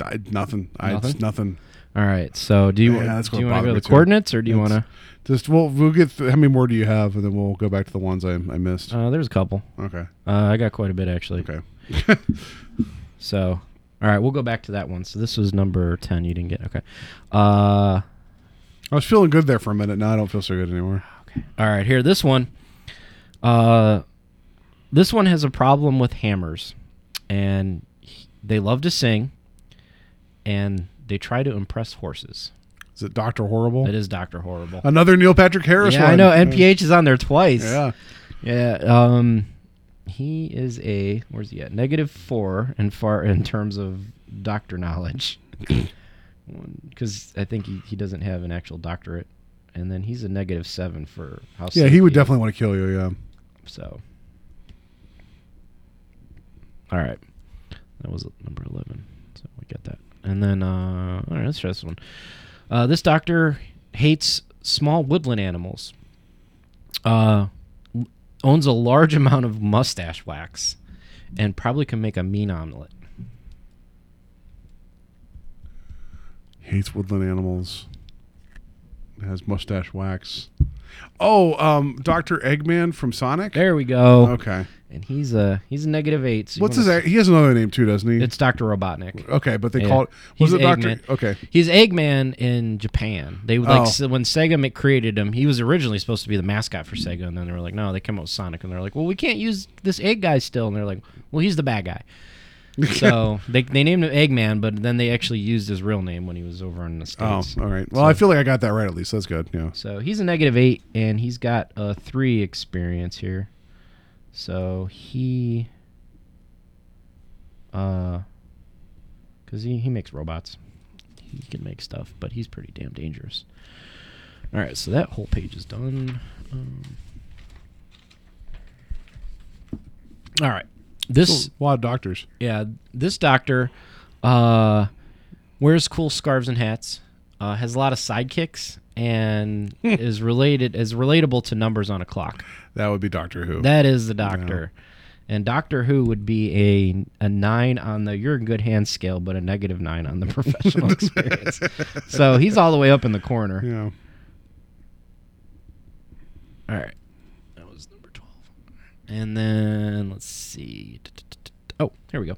I, nothing. I Nothing? just nothing. All right. So do you Yeah, do you want to go to the coordinates or do you want to? Just well, we'll get. Th- how many more do you have, and then we'll go back to the ones I I missed. Uh, there's a couple. okay. Uh, I got quite a bit actually. Okay. <laughs> So, all right, we'll go back to that one. So this was number ten. You didn't get okay. Uh, I was feeling good there for a minute. Now I don't feel so good anymore. all right, here this one. Uh, this one has a problem with hammers, and he- they love to sing, and they try to impress horses. Is it Doctor Horrible? It is Doctor Horrible. Another Neil Patrick Harris yeah, one. I know. NPH is on there twice. Yeah. Yeah. Um, he is a where's he at? Negative four in far in terms of doctor knowledge, <coughs> because I think he, he doesn't have an actual doctorate, and then he's a negative seven for how. Yeah, he would definitely want to kill you. Yeah. So. All right, that was number eleven. So we got that, and then uh, all right, let's try this one. Uh, this doctor hates small woodland animals. Uh, owns a large <laughs> amount of mustache wax, and probably can make a mean omelet. Hates woodland animals. Has mustache wax. Oh, um, Doctor Eggman from Sonic. There we go. Okay. And he's a he's a negative eight. So What's his? wanna- He has another name too, doesn't he? It's Doctor Robotnik. okay, but they Yeah. call it. Was He's it Doctor? Eggman. Okay. He's Eggman in Japan. They like Oh. s- when Sega ma- created him, he was originally supposed to be the mascot for Sega, and then they were like, no, they came out with Sonic, and they're like, well, we can't use this egg guy still, and they're like, well, he's the bad guy. <laughs> so they they named him Eggman, but then they actually used his real name when he was over in the Oh, states. all right. Well, I feel like I got that right at least. That's good. Yeah. So he's a negative eight, and he's got a three experience here. So he, uh, because he he makes robots, he can make stuff, but he's pretty damn dangerous. All right, so that whole page is done. Um, all right, this a lot of doctors. yeah, this doctor uh, wears cool scarves and hats, uh, has a lot of sidekicks, and hmm. is related is relatable to numbers on a clock. That would be Doctor Who. That is the doctor. And Doctor Who would be a a nine on the you're in good hands scale, but a negative nine on the <laughs> professional <laughs> experience. So he's all the way up in the corner. yeah. All right. That was number 12. And then let's see. Oh, here we go.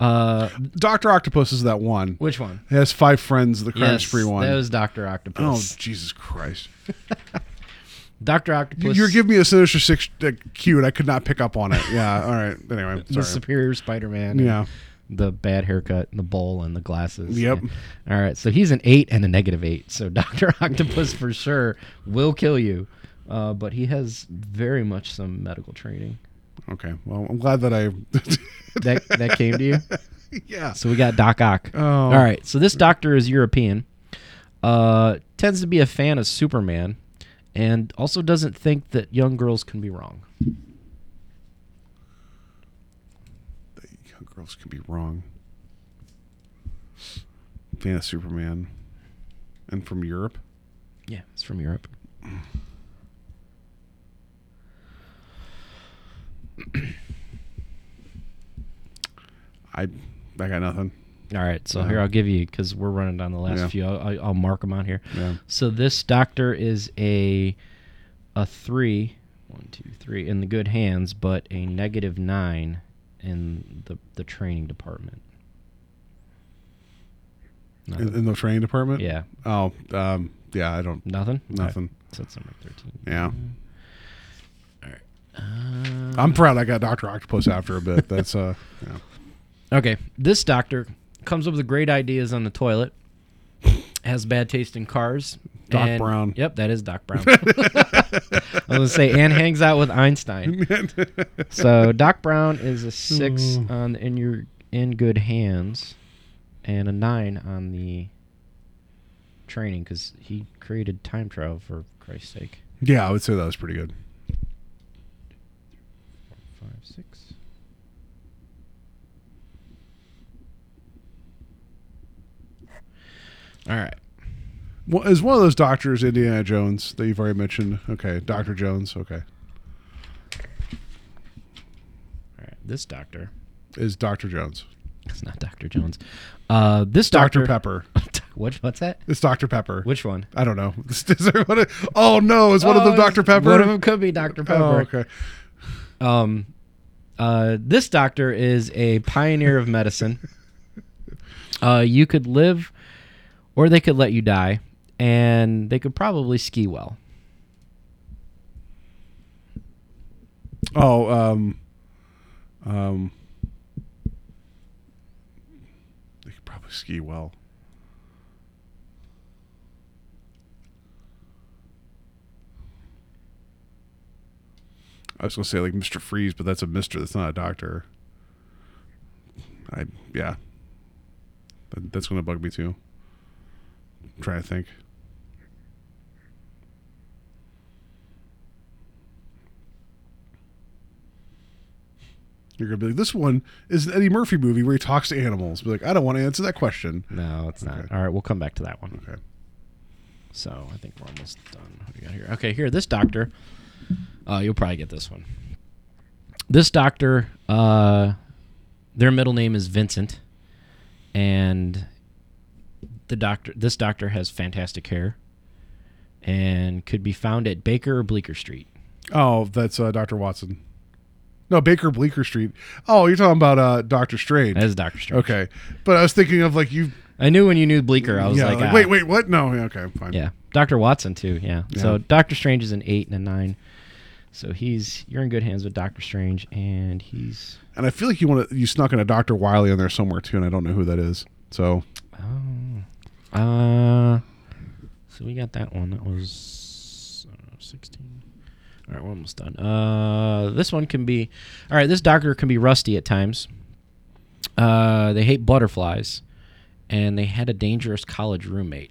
Uh, Doctor Octopus is that one. which one? He has five friends. The crime Yes, spree one. That was Doctor Octopus. oh Jesus Christ! <laughs> Doctor Octopus. You're giving me a Sinister Six uh, cue, and I could not pick up on it. Yeah. All right. Anyway, the superior Spider-Man. Yeah. The bad haircut, and the bowl, and the glasses. Yep. Yeah. All right. So he's an eight and a negative eight. So <laughs> Doctor Octopus for sure will kill you, uh, but he has very much some medical training. Okay. Well, I'm glad that I. <laughs> That that came to you. <laughs> yeah. So we got Doc Ock. Oh. All right. So this doctor is European. Uh, tends to be a fan of Superman, and also doesn't think that young girls can be wrong. Young girls can be wrong. Fan of Superman. And from Europe. Yeah, it's from Europe. <clears throat> I I got nothing. All right, so here I'll give you because we're running down the last Yeah. few. I'll, I'll- mark them on here. Yeah. So this doctor is a a three, one, two, three in the good hands, but a negative nine in the the training department. In, in the training department? Yeah. Oh, um, yeah, I don't. Nothing. Nothing. Right, So that's number thirteen. Yeah. Uh, I'm proud I got Dr. Octopus after a bit. That's, uh, <laughs> yeah. Okay, this doctor comes up with great ideas on the toilet. Has bad taste in cars. Doc and- Brown. Yep, that is Doc Brown. <laughs> I was gonna say, and hangs out with Einstein. <laughs> so Doc Brown is a six Mm. on in your in good hands, and a nine on the training because he created time travel for Christ's sake. Yeah, I would say that was pretty good. All right. Well, is one of those doctors Indiana Jones that you've already mentioned? Okay, Doctor Jones. Okay, All right. This doctor. is Doctor Jones. It's not Dr. Jones. Uh, this Doctor doctor. Pepper. <laughs> What, what's that? It's Doctor Pepper. Which one? I don't know. <laughs> Is there one of- oh no, is one of them Oh, Doctor Pepper? One of them could be Dr. Pepper. Oh, okay. Um, uh, this doctor is a pioneer of medicine. <laughs> Uh, you could live, or they could let you die, and they could probably ski well. Oh, um, um, they could probably ski well. I was gonna say like Mister Freeze, but that's a Mister. That's not a doctor. I yeah, That- that's gonna bug me too. I'm trying to think. You're gonna be like, this one is an Eddie Murphy movie where he talks to animals. Be like, I don't want to answer that question. No, it's not. All right, we'll come back to that one. Okay. So I think we're almost done. What do we got here? Okay, here, this doctor. Uh, you'll probably get this one. This doctor, uh, their middle name is Vincent, and the doctor. This doctor has fantastic hair, and could be found at Baker or Bleecker Street. Oh, that's uh, Doctor Watson. No, Baker Bleecker Street. Oh, you're talking about uh, Doctor Strange. That is Doctor Strange. Okay, but I was thinking of like you. I knew when you knew Bleecker, I was yeah, like, ah. wait, wait, what? No, yeah, okay, fine. Yeah, Doctor Watson too. Yeah. Yeah. So Doctor Strange is an eight and a nine. So he's you're in good hands with Doctor Strange, and he's And I feel like you want to you snuck in a Doctor Wily in there somewhere too, and I don't know who that is. So oh, uh, so we got that one. That was uh, sixteen. All right, we're almost done. Uh, this one can be, all right. This doctor can be rusty at times. Uh, they hate butterflies, and they had a dangerous college roommate.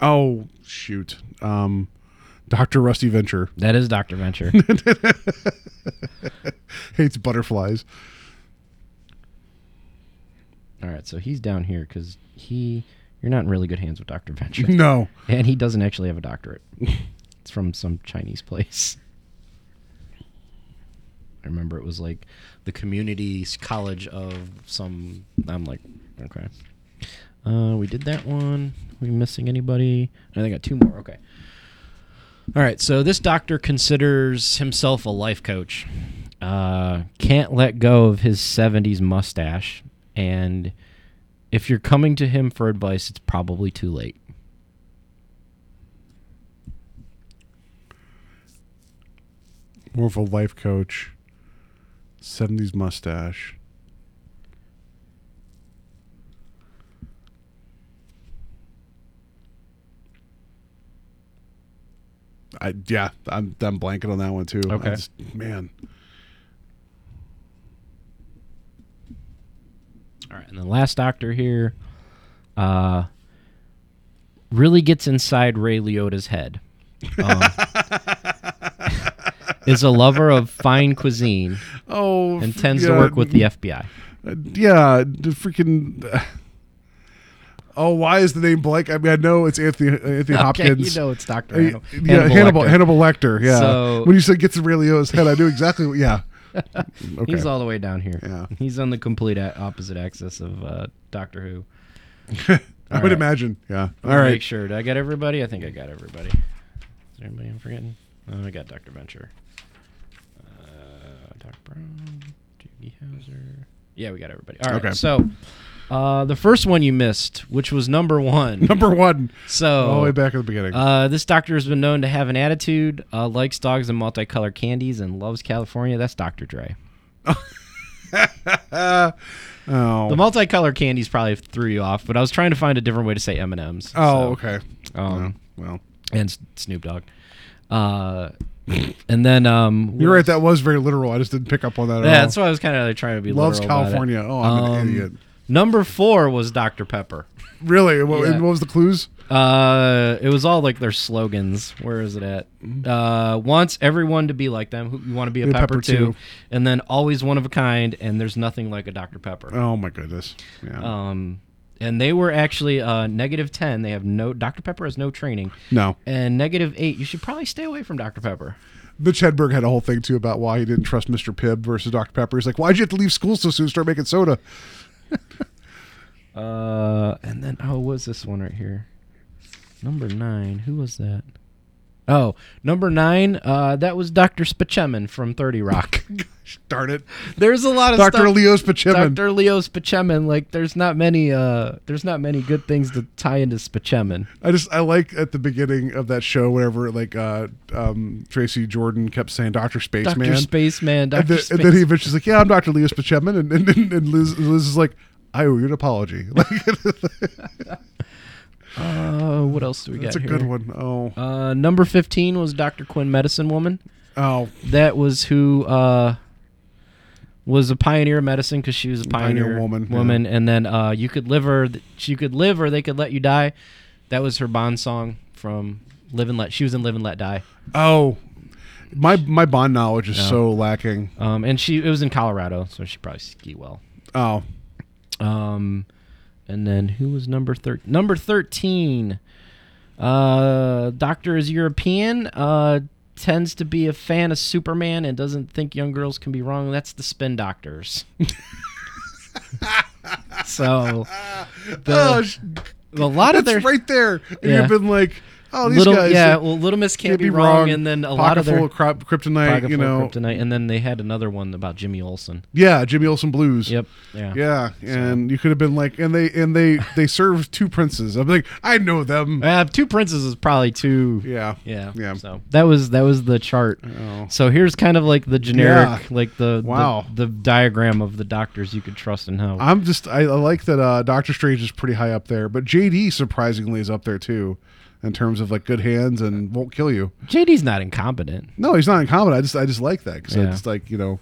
oh shoot, um, Doctor Rusty Venture That is Doctor Venture. <laughs> hates butterflies. All right, so he's down here because he, you're not in really good hands with Doctor Venture, No, and he doesn't actually have a doctorate. it's from some Chinese place. I remember it was like the community college of some. I'm like, okay. Uh, we did that one. we missing anybody? I think I got two more. Okay. All right. So this doctor considers himself a life coach. Uh, can't let go of his 70s mustache, and if you're coming to him for advice, it's probably too late. more of a life coach. Seventies mustache. I yeah, I'm I'm blanking on that one too. Okay. just- man. All right, and the last doctor here, uh, really gets inside Ray Liotta's head. Um, <laughs> is a lover of fine cuisine Oh, and tends yeah, to work with the FBI. uh, yeah, the freaking. oh, why is the name blank? I mean, I know it's Anthony Anthony Okay, Hopkins. you know it's Doctor. Uh, yeah, Hannibal Hannibal Lecter. Yeah. So- when you said gets in Ray Liotta's head, I knew exactly. What, yeah. <laughs> Okay. He's all the way down here. Yeah. He's on the complete a- opposite axis of uh, Doctor Who. <laughs> I would right. imagine. Yeah. All Make right. sure. Did I get everybody? I think I got everybody. Is there anybody I'm forgetting? Oh, I got Doctor Venture. Uh, Doc Brown, J.B. Howser. Yeah, we got everybody. All right. Okay. So, uh, the first one you missed, which was number one. <laughs> Number one. so all the way back at the beginning. Uh, this doctor has been known to have an attitude, uh, likes dogs and multicolored candies, and loves California. That's Dr. Dre. <laughs> oh. The multicolored candies probably threw you off, but I was trying to find a different way to say M and M's. oh. Okay. Um, well, and Snoop Dogg. Uh, and then um, you're right. That was very literal. I just didn't pick up on that. At yeah, all. that's why I was kind of like, trying to be Loves literal about it. California. Oh, I'm an Um, idiot. Number four was Dr Pepper. Really? What, Yeah. and what was the clues? Uh, it was all like their slogans. Where is it at? Mm-hmm. Uh, wants everyone to be like them. Who you want to be a Be a pepper, pepper too. too. and then always one of a kind. And there's nothing like a Dr Pepper. Oh my goodness. Yeah. Um, and they were actually uh negative ten. They have no Dr Pepper has no training. no. And negative eight. You should probably stay away from Dr Pepper. Mitch Hedberg had a whole thing too about why he didn't trust Mr. Pibb versus Dr. Pepper. He's like, why'd you have to leave school so soon? Start making soda. <laughs> Uh, and then oh, what was this one right here? Number nine. Who was that? Oh, number nine. Uh, that was Doctor Spaceman from Thirty Rock. <laughs> Darn it. there's a lot of Dr. stuff. Leo Spaceman. Dr. Leo Spaceman. Like, there's not many. Uh, there's not many good things to tie into Spaceman. I just I like at the beginning of that show whenever like uh um Tracy Jordan kept saying Doctor Spaceman. Doctor Spaceman. and, Doctor then, Space. and then he eventually is like, yeah, I'm Doctor Leo Spaceman, and and, and, and Liz, Liz is like, I owe you an apology. <laughs> Like, <laughs> uh, what else do we got? that's a got good here? one. Oh, Uh, number fifteen was Doctor Quinn, Medicine Woman. oh, That was who uh, was a pioneer of medicine because she was a Pioneer pioneer, woman, Woman, and then uh, you could live her. You could live, or they could let you die. That was her Bond song from Live and Let. She was in Live and Let Die. oh. My my Bond knowledge is No. so lacking. Um, and she it was in Colorado, so she probably ski well. Oh, Um, and then who was number thir- Number thirteen. Uh, Doctor is European. Uh, tends to be a fan of Superman and doesn't think young girls can be wrong. That's the Spin Doctors. <laughs> so oh the, sh- a lot of that's their right there. And Yeah. you've been like, oh, these little guys. yeah, well, Little Miss can't, can't be, wrong, and then a lot of their full of crop, kryptonite. Pocket You Full know, of Kryptonite, and then they had another one about Jimmy Olsen. yeah, Jimmy Olsen Blues. Yep. Yeah. Yeah, and you could have been like, and they and they <laughs> they served two princes. I'm like, I know them. Uh, two princes is probably too. Yeah, Yeah. yeah. So that was that was the chart. Oh. So here's kind of like the generic, Yeah. like the, the- Wow. the diagram of the doctors you could trust and how. I'm just I, I like that uh, Doctor Strange is pretty high up there, but JD surprisingly is up there too, in terms of like good hands and won't kill you. JD's not incompetent. No, he's not incompetent. I just I just like that because I Yeah. just like you know,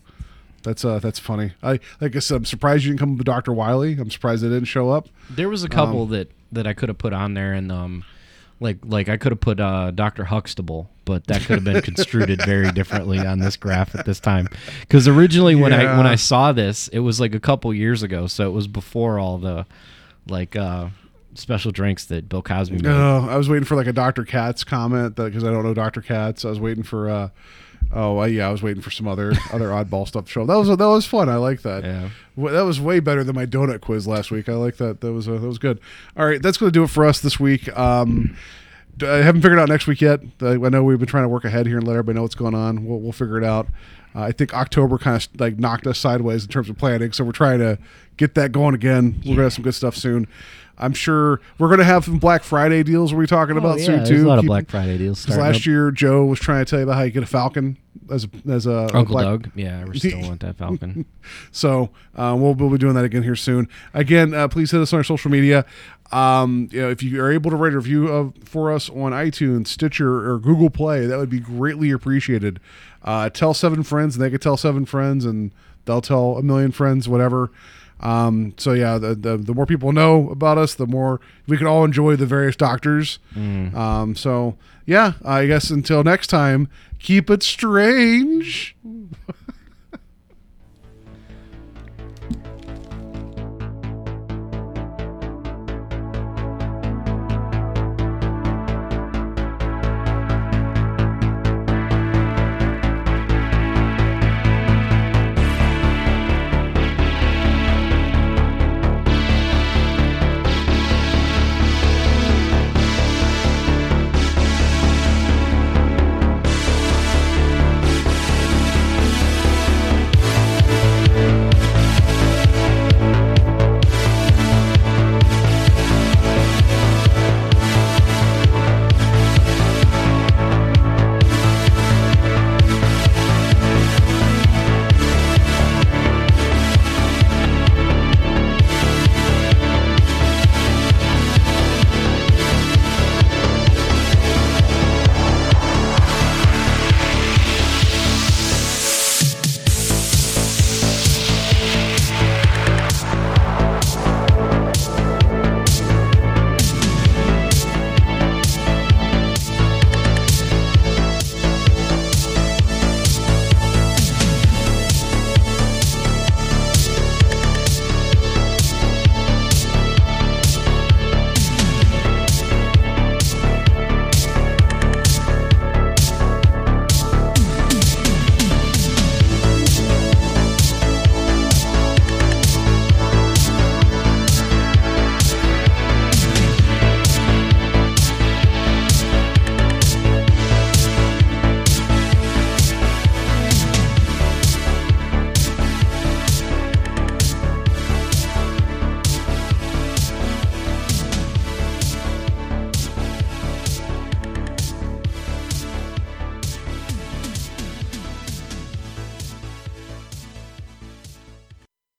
that's uh that's funny. I like I said, I'm surprised you didn't come with Doctor Wily. I'm surprised they didn't show up. There was a couple that that I could have put on there, and um, like like I could have put uh Doctor Huxtable, but that could have been <laughs> construed very differently on this graph at this time. Because originally when I when I saw this, it was like a couple years ago, so it was before all the like uh special drinks that Bill Cosby made. Oh, I was waiting for like a Doctor Katz comment because I don't know Doctor Katz. I was waiting for uh oh uh, yeah, I was waiting for some other <laughs> other oddball stuff to show. That was that was fun. I like that. Yeah. That was way better than my donut quiz last week. I like that. That was uh, that was good. All right, that's going to do it for us this week. Um, I haven't figured out next week yet. I know we've been trying to work ahead here and let everybody know what's going on. We'll, we'll figure it out. Uh, I think October kind of like knocked us sideways in terms of planning, so we're trying to get that going again. We're gonna have some good stuff soon. I'm sure we're gonna have some Black Friday deals. We're talking about Oh, yeah, soon there's too. a lot of Black Friday deals. last year Joe was trying to tell you about how you get a Falcon as a as a a Uncle Black- Doug, <laughs> yeah, we still want that Falcon. <laughs> so uh, we'll, we'll be doing that again here soon. Again, uh, please hit us on our social media. Um, you know, if you are able to write a review of for us on iTunes, Stitcher, or Google Play, that would be greatly appreciated. Uh, tell seven friends, and they could tell seven friends, and they'll tell a million friends, whatever. Um, so yeah, the, the the more people know about us, the more we can all enjoy the various doctors. Um, so yeah, I guess until next time, keep it strange. <laughs>